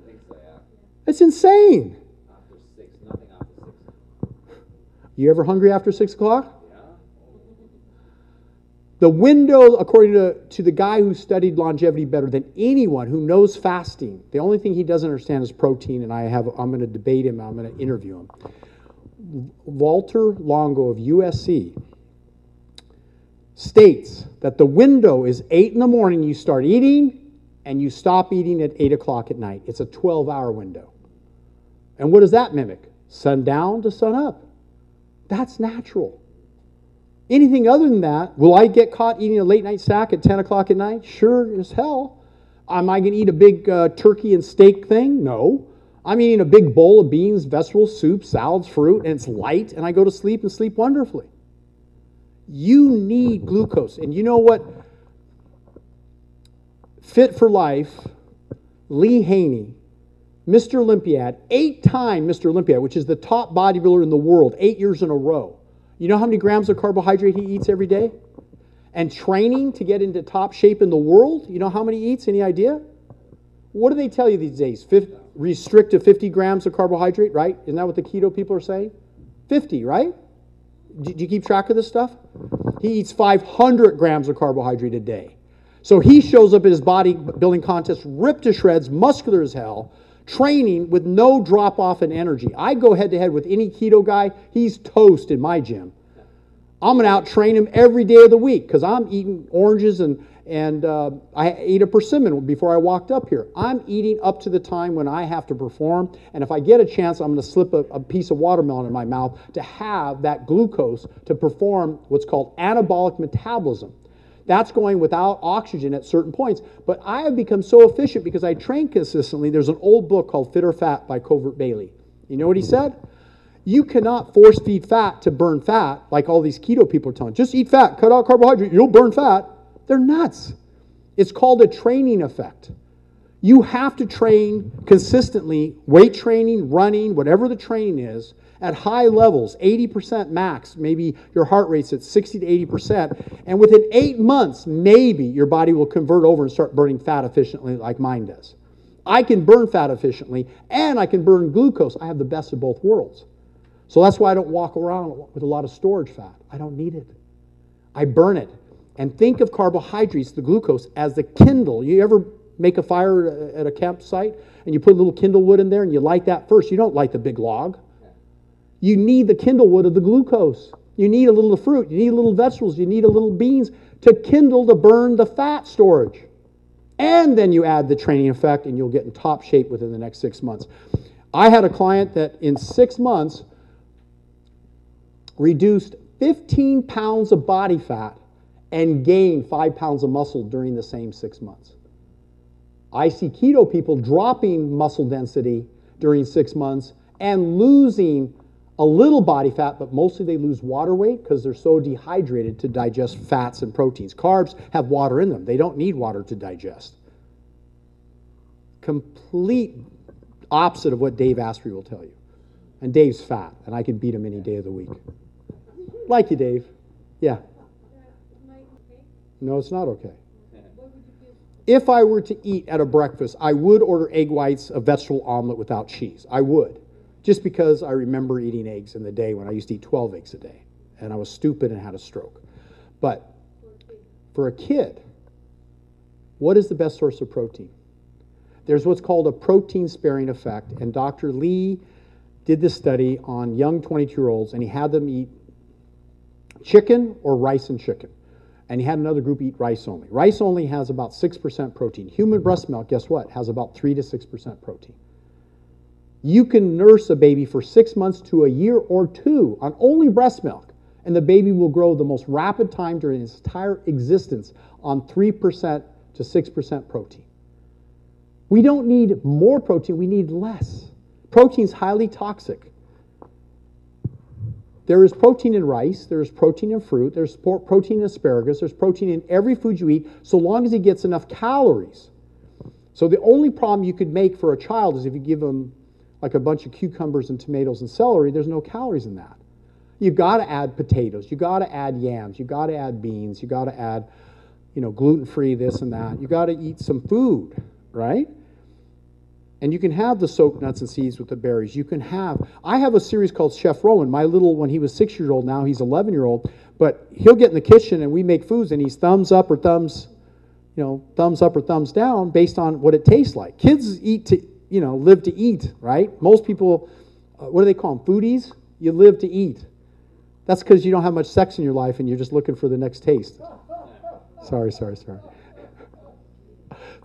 It's insane. You ever hungry after 6 o'clock? The window, according to, to the guy who studied longevity better than anyone who knows fasting, the only thing he doesn't understand is protein, and I have I'm going to debate him, I'm going to interview him. Walter Longo of USC states that the window is 8 in the morning, you start eating, and you stop eating at 8 o'clock at night. It's a 12 hour window. And what does that mimic? Sundown to sun up. That's natural. Anything other than that, will I get caught eating a late night snack at 10 o'clock at night? Sure as hell. Am I going to eat a big uh, turkey and steak thing? No. I'm eating a big bowl of beans, vegetables, soup, salads, fruit, and it's light, and I go to sleep and sleep wonderfully. You need glucose. And you know what? Fit for Life, Lee Haney, Mr. Olympiad, eight time Mr. Olympiad, which is the top bodybuilder in the world, eight years in a row. You know how many grams of carbohydrate he eats every day? And training to get into top shape in the world, you know how many he eats? Any idea? What do they tell you these days? Fif- restrict to 50 grams of carbohydrate, right? Isn't that what the keto people are saying? 50, right? Do you keep track of this stuff? He eats 500 grams of carbohydrate a day. So he shows up at his bodybuilding contest ripped to shreds, muscular as hell, training with no drop off in energy. I go head to head with any keto guy, he's toast in my gym. I'm going to out train him every day of the week because I'm eating oranges and, and uh, I ate a persimmon before I walked up here. I'm eating up to the time when I have to perform. And if I get a chance, I'm going to slip a, a piece of watermelon in my mouth to have that glucose to perform what's called anabolic metabolism. That's going without oxygen at certain points. But I have become so efficient because I train consistently. There's an old book called Fit or Fat by Covert Bailey. You know what he said? You cannot force feed fat to burn fat like all these keto people are telling. Just eat fat, cut out carbohydrate, you'll burn fat. They're nuts. It's called a training effect. You have to train consistently, weight training, running, whatever the training is, at high levels, 80% max. Maybe your heart rate's at 60 to 80%. And within eight months, maybe your body will convert over and start burning fat efficiently like mine does. I can burn fat efficiently and I can burn glucose. I have the best of both worlds. So that's why I don't walk around with a lot of storage fat. I don't need it. I burn it. And think of carbohydrates, the glucose, as the kindle. You ever make a fire uh, at a campsite and you put a little kindle wood in there and you light that first? You don't light the big log. You need the kindle wood of the glucose. You need a little fruit. You need a little vegetables. You need a little beans to kindle to burn the fat storage. And then you add the training effect and you'll get in top shape within the next six months. I had a client that in six months reduced 15 pounds of body fat and gain five pounds of muscle during the same six months. I see keto people dropping muscle density during six months and losing a little body fat, but mostly they lose water weight because they're so dehydrated to digest fats and proteins. Carbs have water in them, they don't need water to digest. Complete opposite of what Dave Asprey will tell you. And Dave's fat, and I can beat him any day of the week. Like you, Dave. Yeah. No, it's not okay. If I were to eat at a breakfast, I would order egg whites, a vegetable omelet without cheese. I would. Just because I remember eating eggs in the day when I used to eat 12 eggs a day. And I was stupid and had a stroke. But for a kid, what is the best source of protein? There's what's called a protein sparing effect. And Dr. Lee did this study on young 22 year olds, and he had them eat chicken or rice and chicken. And he had another group eat rice only. Rice only has about 6% protein. Human breast milk, guess what, has about 3 to 6% protein. You can nurse a baby for six months to a year or two on only breast milk, and the baby will grow the most rapid time during its entire existence on 3% to 6% protein. We don't need more protein, we need less. Protein's highly toxic. There is protein in rice, there's protein in fruit, there's protein in asparagus, there's protein in every food you eat, so long as he gets enough calories. So the only problem you could make for a child is if you give them like a bunch of cucumbers and tomatoes and celery, there's no calories in that. You've got to add potatoes, you've got to add yams, you've got to add beans, you've got to add, you know, gluten-free this and that. You've got to eat some food, right? And you can have the soaked nuts and seeds with the berries. You can have, I have a series called Chef Rowan. My little, when he was six years old, now he's 11 year old, but he'll get in the kitchen and we make foods and he's thumbs up or thumbs, you know, thumbs up or thumbs down based on what it tastes like. Kids eat to, you know, live to eat, right? Most people, uh, what do they call them? Foodies? You live to eat. That's because you don't have much sex in your life and you're just looking for the next taste. Sorry, sorry, sorry.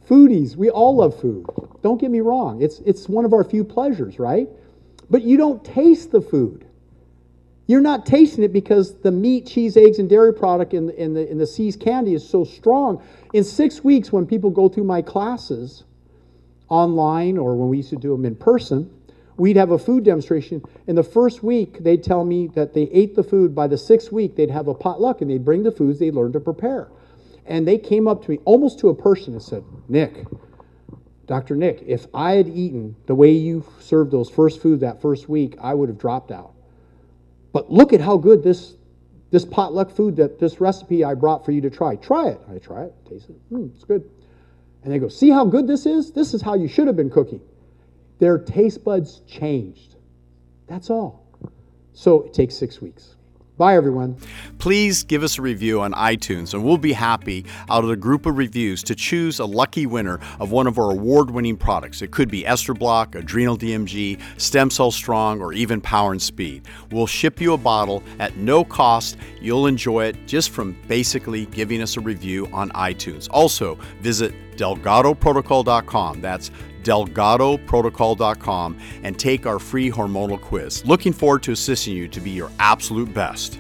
Foodies, we all love food. Don't get me wrong. It's, it's one of our few pleasures, right? But you don't taste the food. You're not tasting it because the meat, cheese, eggs, and dairy product in in the, in the See's candy is so strong. In six weeks, when people go through my classes online or when we used to do them in person, we'd have a food demonstration. In the first week, they'd tell me that they ate the food. By the sixth week, they'd have a potluck and they'd bring the foods they learned to prepare. And they came up to me almost to a person and said, Nick, Dr. Nick, if I had eaten the way you served those first food that first week, I would have dropped out. But look at how good this this potluck food that this recipe I brought for you to try. Try it. I try it, taste it. Hmm, it's good. And they go, see how good this is? This is how you should have been cooking. Their taste buds changed. That's all. So it takes six weeks. Bye, everyone. Please give us a review on iTunes, and we'll be happy out of the group of reviews to choose a lucky winner of one of our award winning products. It could be Estro Block, Adrenal DMG, Stem Cell Strong, or even Power and Speed. We'll ship you a bottle at no cost. You'll enjoy it just from basically giving us a review on iTunes. Also, visit DelgadoProtocol.com. That's DelgadoProtocol.com and take our free hormonal quiz. Looking forward to assisting you to be your absolute best.